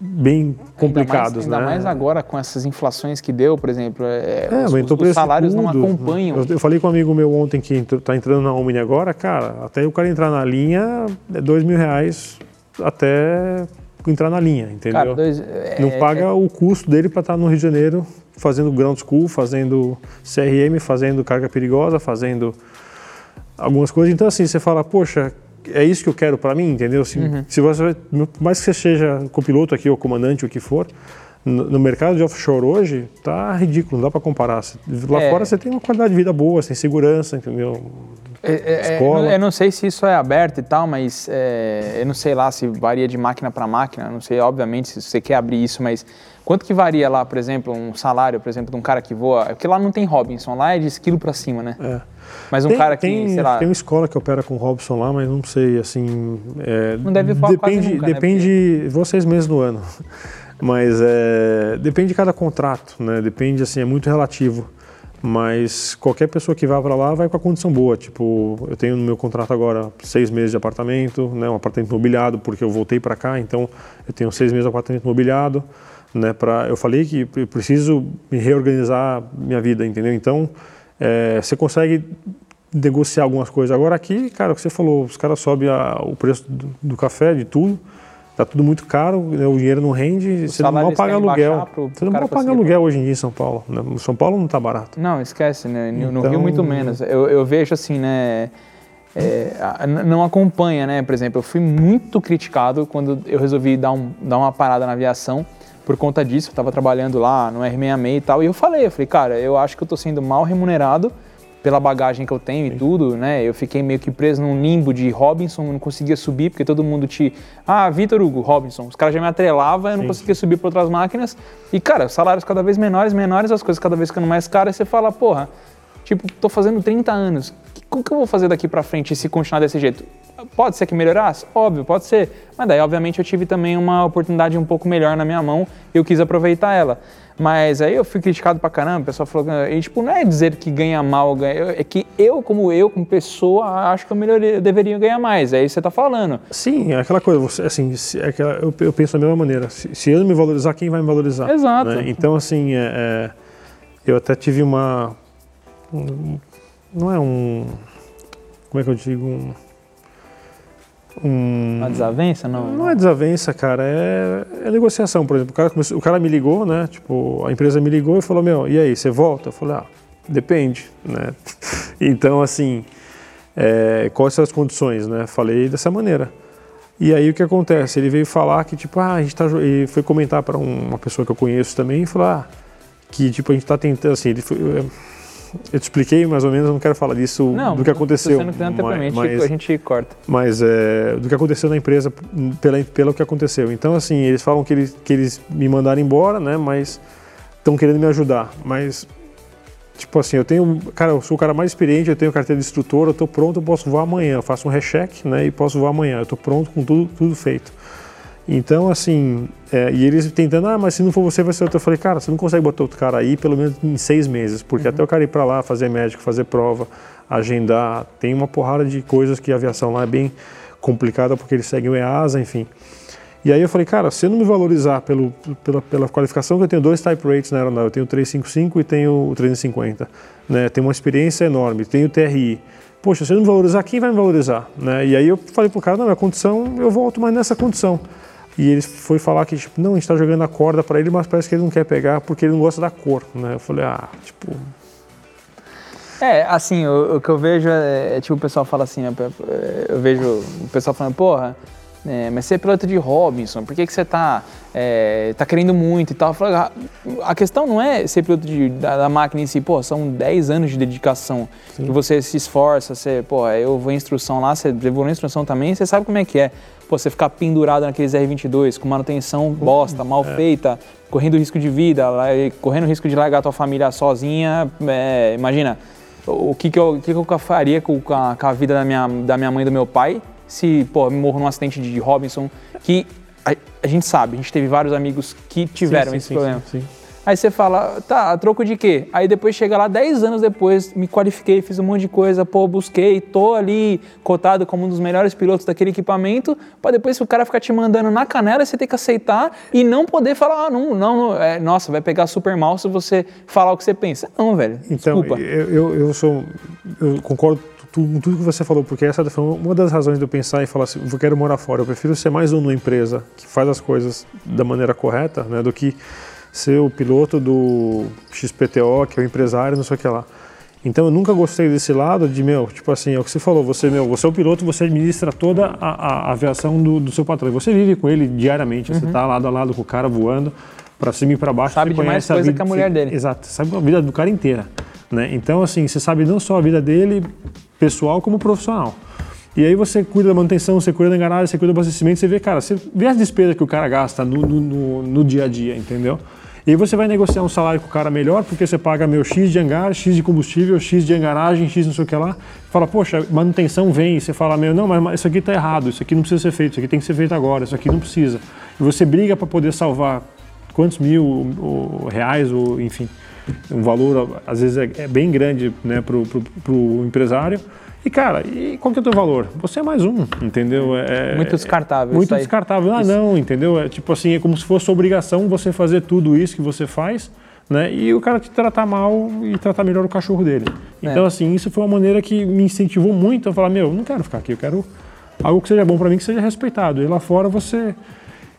bem complicados, ainda mais, ainda né? mais agora com essas inflações que deu, por exemplo, é, É, os, o os preço de salários não acompanham. Eu, eu falei com um amigo meu ontem que está entrando na Omni agora, cara, até o cara entrar na linha é dois mil reais até entrar na linha, entendeu? Cara, dois, é, não paga o custo dele para estar no Rio de Janeiro fazendo ground school, fazendo CRM, fazendo carga perigosa, fazendo algumas coisas. Então assim, você fala, poxa, é isso que eu quero para mim, entendeu? Se, Uhum. se você, por mais que você seja copiloto aqui ou comandante, o que for, no, no mercado de offshore hoje tá ridículo, não dá para comparar. Lá É. fora você tem uma qualidade de vida boa, sem segurança, entendeu? É, é, é, escola. eu não sei se isso é aberto e tal, mas é, eu não sei lá se varia de máquina para máquina. Não sei, obviamente, se você quer abrir isso, mas quanto que varia lá, por exemplo, um salário, por exemplo, de um cara que voa? Porque lá não tem Robinson, lá é de esquilo para cima, né? É. Mas um tem, cara que, tem, sei lá, tem uma escola que opera com o Robson lá, mas não sei, assim... é, Não deve voar depende, nunca, né? Depende, vou seis meses no ano, mas é, depende de cada contrato, né? Depende, assim, é muito relativo. Mas qualquer pessoa que vá para lá vai com a condição boa. Tipo, eu tenho no meu contrato agora seis meses de apartamento, né? Um apartamento mobiliado, porque eu voltei para cá, então eu tenho seis meses de apartamento mobiliado, né? Pra, eu falei que preciso me reorganizar minha vida, entendeu? Então é, você consegue negociar algumas coisas. Agora aqui, cara, o que você falou, os caras sobem o preço do, do, café, de tudo, tá tudo muito caro, né, o dinheiro não rende, você não mal paga aluguel. Pro, pro você não mal paga aluguel hoje em dia em São Paulo. Né? São Paulo não tá barato. Não, esquece, né? No, então, Rio muito menos. Eu, eu vejo assim, né? É, não acompanha, né? Por exemplo, eu fui muito criticado quando eu resolvi dar, um, dar uma parada na aviação por conta disso. Eu estava trabalhando lá no R66 e tal, e eu falei, eu falei, cara, eu acho que eu estou sendo mal remunerado pela bagagem que eu tenho e tudo, né? Eu fiquei meio que preso num limbo de Robinson, não conseguia subir, porque todo mundo te. Ah, Vitor Hugo, Robinson. Os caras já me atrelavam, eu não Sim. conseguia subir para outras máquinas. E, cara, salários cada vez menores, menores, as coisas cada vez ficando mais caras, e você fala, porra, tipo, tô fazendo 30 anos. O que eu vou fazer daqui para frente se continuar desse jeito? Pode ser que melhorasse? Óbvio, pode ser. Mas daí, obviamente, eu tive também uma oportunidade um pouco melhor na minha mão e eu quis aproveitar ela. Mas aí eu fui criticado pra caramba, o pessoal falou e, tipo, não é dizer que ganha mal, ganha, é que eu, como eu, como pessoa, acho que eu, melhoria, eu deveria ganhar mais, é isso que você tá falando. Sim, é aquela coisa, você, assim, é aquela, eu, eu, penso da mesma maneira, se, se, eu não me valorizar, quem vai me valorizar? Exato. Né? Então, assim, é, é, eu até tive uma, um, não é um, como é que eu digo, um um... Uma desavença, não? Não é desavença, cara, é, é negociação, por exemplo. O cara, começou, o cara me ligou, né? Tipo, a empresa me ligou e falou, meu, e aí, você volta? Eu falei, ah, depende, né? então, assim, é, quais são as condições, né? Falei dessa maneira. E aí o que acontece? Ele veio falar que, tipo, ah, a gente tá... E foi comentar para uma pessoa que eu conheço também e falou, ah, que, tipo, a gente tá tentando, assim, ele foi eu te expliquei mais ou menos, eu não quero falar disso não, do que aconteceu. Não, mas, mas, a gente corta. Mas é, do que aconteceu na empresa pela, pelo que aconteceu. Então, assim, eles falam que eles, que eles me mandaram embora, né? Mas estão querendo me ajudar. Mas, tipo assim, eu tenho. Cara, eu sou o cara mais experiente, eu tenho carteira de instrutor, eu estou pronto, eu posso voar amanhã. Eu faço um recheck, né? E posso voar amanhã. Eu estou pronto com tudo, tudo feito. Então, assim, é, e eles tentando, ah, mas se não for você, vai ser outro. Eu falei, cara, você não consegue botar outro cara aí pelo menos em seis meses, porque uhum. até o cara ir para lá, fazer médico, fazer prova, agendar, tem uma porrada de coisas que a aviação lá é bem complicada, porque eles seguem o EASA, enfim. E aí eu falei, cara, se eu não me valorizar pelo, pela, pela qualificação, que eu tenho dois type rates na aeronave, eu tenho o 355 e tenho o 350, né? Tenho uma experiência enorme, tenho o TRI. Poxa, se eu não me valorizar, quem vai me valorizar? Né? E aí eu falei pro cara, não, a condição, eu volto mais nessa condição. E ele foi falar que, tipo, não, a gente está jogando a corda para ele, mas parece que ele não quer pegar porque ele não gosta da cor, né? Eu falei, ah, tipo... É, assim, o, o que eu vejo é, é, tipo, o pessoal fala assim, né, eu vejo o pessoal falando, porra, é, mas você é piloto de Robinson, por que, que você está é, tá querendo muito e tal? Falo, ah, a questão não é ser piloto de, da, da, máquina em si, pô, são 10 anos de dedicação, Sim. que você se esforça, você, pô, eu vou em instrução lá, você na instrução também, você sabe como é que é pô, você ficar pendurado naqueles R22 com manutenção bosta, mal é. feita, correndo risco de vida, correndo risco de largar a tua família sozinha, é, imagina, o que, que, eu, o que, que eu faria com a, com a, vida da minha, da minha mãe e do meu pai se, pô, me morro num acidente de Robinson, que a, a, gente sabe, a gente teve vários amigos que tiveram sim, sim, esse sim, problema. Aí você fala, tá, troco de quê? Aí depois chega lá 10 anos depois, me qualifiquei, fiz um monte de coisa, pô, busquei, tô ali cotado como um dos melhores pilotos daquele equipamento, para depois o cara ficar te mandando na canela, você ter que aceitar e não poder falar, ah, não, não, não é, nossa, vai pegar super mal se você falar o que você pensa. Não, velho, então, desculpa. Eu, eu, sou, eu concordo com tudo que você falou, porque essa foi uma das razões de eu pensar e falar assim, eu quero morar fora, eu prefiro ser mais um numa empresa que faz as coisas da maneira correta, né, do que ser o piloto do XPTO, que é o empresário, não sei o que lá. Então eu nunca gostei desse lado de, meu, tipo assim, é o que você falou, você, meu, você é o piloto, você administra toda a, a, aviação do, do, seu patrão. Você vive com ele diariamente, uhum. você está lado a lado com o cara voando, para cima e para baixo. Sabe você de mais coisa vida, que a mulher dele. Exato, sabe a vida do cara inteira. Né? Então, assim, você sabe não só a vida dele, pessoal, como profissional. E aí você cuida da manutenção, você cuida da enganagem, você cuida do abastecimento, você vê, cara, você vê as despesas que o cara gasta no, no, no, no dia a dia, entendeu? E você vai negociar um salário com o cara melhor, porque você paga meu X de hangar, X de combustível, X de engaragem, X não sei o que lá. Fala, poxa, manutenção vem, e você fala, meu, não, mas isso aqui está errado, isso aqui não precisa ser feito, isso aqui tem que ser feito agora, isso aqui não precisa. E você briga para poder salvar quantos mil ou, reais, ou enfim, um valor às vezes é, é bem grande né, para o empresário e, cara, e qual que é o teu valor? Você é mais um, entendeu? É, muito descartável. Muito descartável. Ah, isso. não, entendeu? É tipo assim, é como se fosse obrigação você fazer tudo isso que você faz, né? E o cara te tratar mal e tratar melhor o cachorro dele. Então, É. assim, isso foi uma maneira que me incentivou muito a falar, meu, não quero ficar aqui, eu quero algo que seja bom para mim, que seja respeitado. E lá fora você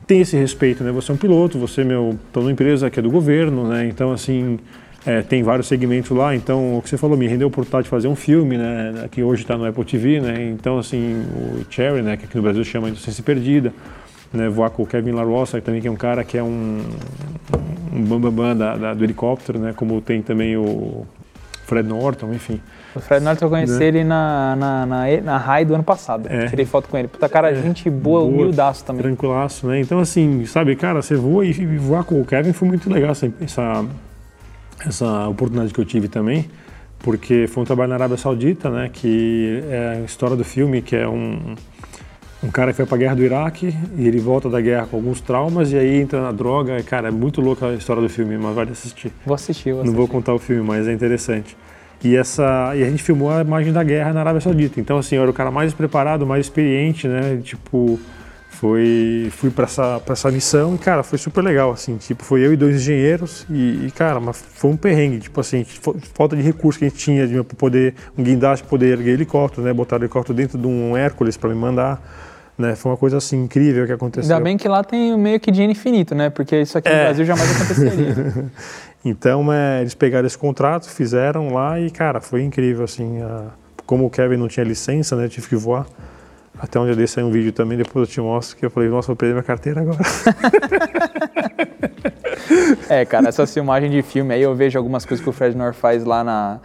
tem esse respeito, né? Você é um piloto, você, meu, tá numa empresa que é do governo, né? Então, assim, é, tem vários segmentos lá. Então, o que você falou me rendeu a oportunidade de fazer um filme, né? Que hoje está no Apple TV, né? Então, assim, o Cherry, né? Que aqui no Brasil chama de Inocência Perdida, né? Voar com o Kevin LaRossa, que também que é um cara que é um, um bambambam da, da- do helicóptero, né? Como tem também o Fred Norton, enfim. O Fred Norton eu conheci Né? ele na, na, na, na RAI do ano passado. É. Tirei foto com ele. Puta cara, gente boa, humildaço também. Tranquilaço, né? Então, assim, sabe, cara, você voa e, e voar com o Kevin foi muito legal essa, essa, essa oportunidade que eu tive também, porque foi um trabalho na Arábia Saudita, né? Que é a história do filme, que é um, um cara que foi pra guerra do Iraque e ele volta da guerra com alguns traumas e aí entra na droga. E, Cara, é muito louca a história do filme, mas vale assistir. Vou assistir, vou Não assistir. vou contar o filme, mas é interessante. E, essa, e a gente filmou a imagem da guerra na Arábia Saudita. Então, assim, eu era o cara mais preparado, mais experiente, né? Tipo, foi, fui para essa, pra essa missão e, cara, foi super legal, assim. Tipo, foi eu e dois engenheiros e, e, cara, mas foi um perrengue. Tipo assim, falta de recurso que a gente tinha de poder, um guindaste, poder erguer helicóptero, né? Botar o helicóptero dentro de um Hércules para me mandar. Né? Foi uma coisa, assim, incrível que aconteceu. Ainda bem que lá tem meio que dinheiro infinito, né? Porque isso aqui no É. Brasil jamais aconteceria. Então, é, eles pegaram esse contrato, fizeram lá e, cara, foi incrível, assim. a- como o Kevin não tinha licença, né, eu tive que voar. Até onde eu dei sair um vídeo também, depois eu te mostro, que eu falei, nossa, eu perdi minha carteira agora. É, cara, essa filmagem de filme aí eu vejo algumas coisas que o Fred North faz lá na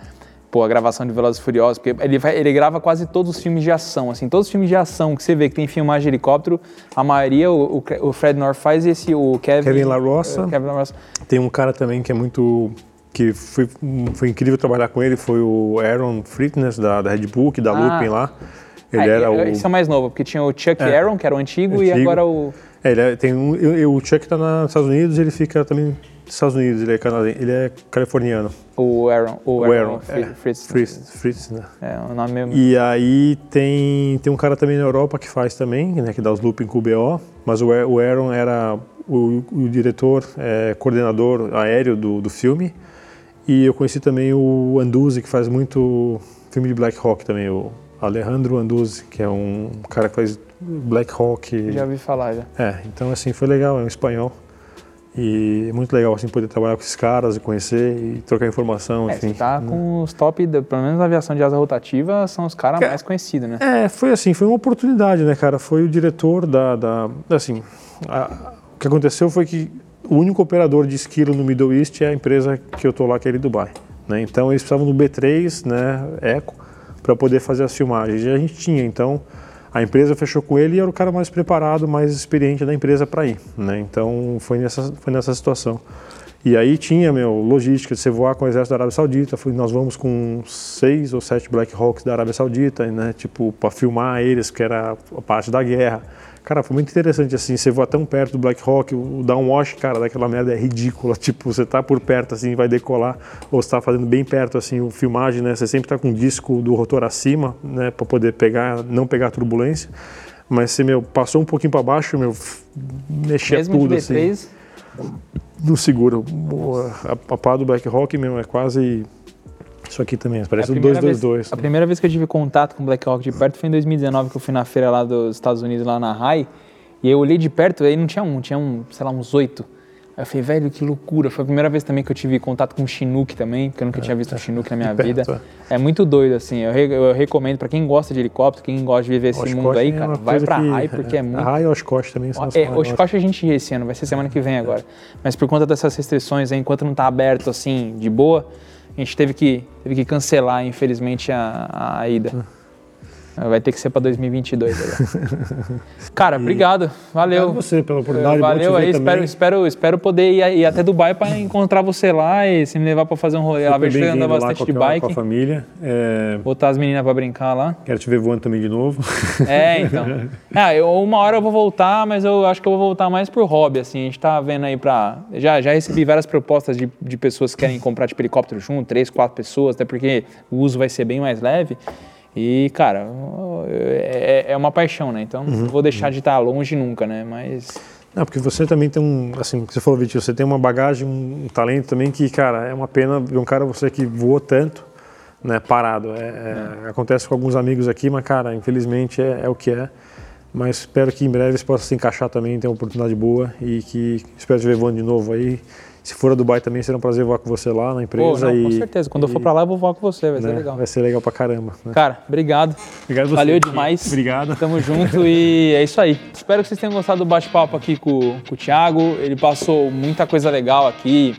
pô, a gravação de Velozes e Furiosos, porque ele, vai- ele grava quase todos os filmes de ação, assim, todos os filmes de ação que você vê que tem filmagem de helicóptero, a maioria o, o- o Fred North faz e esse o Kevin Kevin LaRossa. eh, Kevin LaRossa. Tem um cara também que é muito... que foi, foi incrível trabalhar com ele, foi o Aaron Fitness, da, da Red Bull, que da Ah. Lupin lá. Ele Ah, era o... Esse é o mais novo, porque tinha o Chuck É. Aaron, que era o antigo, e Antigo. agora o É, ele é- tem um, eu, o Chuck tá nos Estados Unidos, ele fica também nos Estados Unidos, ele é canadense, ele é californiano. o Aaron, o O Aaron, Aaron, Fri- é. Fritz. Fritz, Fritz, né? É, o nome mesmo. E aí tem, tem um cara também na Europa que faz também, né, que dá os looping com o BO, mas o, o Aaron era o, o diretor, é, coordenador aéreo do, do filme. E eu conheci também o Anduzzi, que faz muito filme de Black Hawk também, o Alejandro Anduzzi, que é um cara que faz Black Hawk. Já ouvi falar, já. É, então assim, foi legal, é um espanhol. E é muito legal assim poder trabalhar com esses caras e conhecer e trocar informação, É, enfim. você tá com os top, da- pelo menos na aviação de asa rotativa, são os caras mais conhecidos, né? É, foi assim, foi uma oportunidade, né, cara? Foi o diretor da, da assim, a- o que aconteceu foi que o único operador de esquilo no Middle East é a empresa que eu tô lá, que é ele Dubai, né? Então eles precisavam do B3, né, Eco, para poder fazer as filmagens. E a gente tinha, então a empresa fechou com ele e era o cara mais preparado, mais experiente da empresa para ir, né? Então foi nessa foi nessa situação. E aí tinha, meu, logística de você voar com o exército da Arábia Saudita. Fui, nós vamos com seis ou sete Black Hawks da Arábia Saudita, né? Tipo, para filmar eles, que era a parte da guerra. Cara, foi muito interessante, assim, você voa tão perto do Black Hawk, o downwash, cara, daquela merda é ridícula. Tipo, você tá por perto, assim, vai decolar, ou você tá fazendo bem perto, assim, o filmagem, né? Você sempre tá com o disco do rotor acima, né? Para poder pegar, não pegar turbulência. Mas você, meu, passou um pouquinho para baixo, meu, mexia Mesmo tudo, assim B3, não segura. A, a pá do Black Rock mesmo é quase isso aqui também, parece a o primeira vez- 222. A primeira vez que eu tive contato com Black Hawk de perto foi em 2019, que eu fui na feira lá dos Estados Unidos, lá na RAI, e eu olhei de perto, aí não tinha um, tinha um, sei lá, uns oito. Aí eu falei, velho, que loucura. Foi a primeira vez também que eu tive contato com Chinook também, porque eu nunca tinha visto um Chinook na minha de vida. perto, É muito doido, assim. Eu, re- eu recomendo pra quem gosta de helicóptero, quem gosta de viver esse Oshkosh mundo aí, é cara, uma vai pra que- RAI, porque é muito A RAI e Oshkosh também são é, maiores. Oshkosh a gente ia esse ano, vai ser semana que vem agora. Mas por conta dessas restrições, aí, enquanto não tá aberto assim, de boa, a gente teve que, teve que cancelar, infelizmente, a, a ida. Vai ter que ser para 2022 agora. Cara, obrigado. Valeu. Obrigado você pela oportunidade, Valeu aí, espero, espero, espero poder ir, ir até Dubai para encontrar você lá e se me levar para fazer um rolê lá. Vejo que anda bastante de bike. Com a família. É, Botar as meninas para brincar lá. quero te ver voando também de novo. É, então. Ah, eu, uma hora eu vou voltar, mas eu acho que eu vou voltar mais por hobby, assim. A gente tá vendo aí pra... Já, já recebi várias propostas de, de pessoas que querem comprar, tipo, helicóptero junto, três, quatro pessoas, até porque o uso vai ser bem mais leve. E, cara, é, é uma paixão, né? Então, não vou deixar de estar longe nunca, né? Mas... Não, porque você também tem um, assim, você falou, Vitinho, você tem uma bagagem, um talento também que, cara, é uma pena ver um cara você que voou tanto, né, parado. É, é, acontece com alguns amigos aqui, mas, cara, infelizmente é, é o que é. Mas espero que em breve você possa se encaixar também, ter uma oportunidade boa e que espero te ver voando de novo aí. Se for a Dubai também, será um prazer voar com você lá na empresa. Pô, não, e, com certeza. Quando eu for pra lá, eu vou voar com você, vai ser né, legal. Vai ser legal pra caramba. Né? Cara, obrigado. Obrigado você. Valeu demais. Obrigado. Tamo junto e é isso aí. Espero que vocês tenham gostado do bate-papo aqui com, com o Thiago. Ele passou muita coisa legal aqui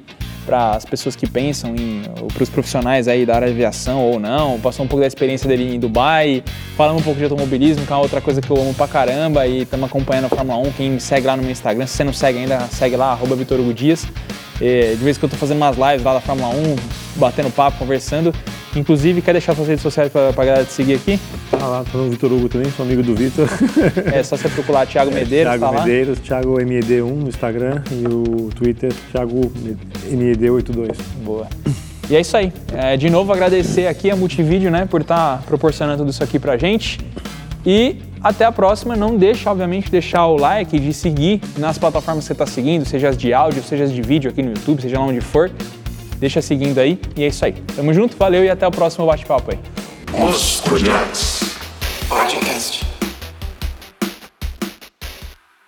para as pessoas que pensam em, ou para os profissionais aí da área de aviação ou não. Passou um pouco da experiência dele em Dubai, falando um pouco de automobilismo, que é uma outra coisa que eu amo pra caramba e estamos acompanhando a Fórmula 1. Quem me segue lá no meu Instagram, se você não segue ainda, segue lá, arroba Vitor Hugo Dias. É, de vez em quando eu tô fazendo umas lives lá da Fórmula 1, batendo papo, conversando. Inclusive, quer deixar suas redes sociais para a galera te seguir aqui? Ah lá, tô no Vitor Hugo também, sou amigo do Vitor. É só você procurar Thiago Medeiros, Thiago tá. Medeiros, Thiago MED1 no Instagram e o Twitter, Thiago MED82. Boa. E é isso aí. É, de novo, agradecer aqui a Multivídeo, né, por estar proporcionando tudo isso aqui pra gente. E até a próxima. Não deixa, obviamente, deixar o like, de seguir nas plataformas que você está seguindo, seja as de áudio, seja as de vídeo aqui no YouTube, seja lá onde for. Deixa seguindo aí. E é isso aí. Tamo junto, valeu e até o próximo bate-papo aí. Os Cunhaques Podcast.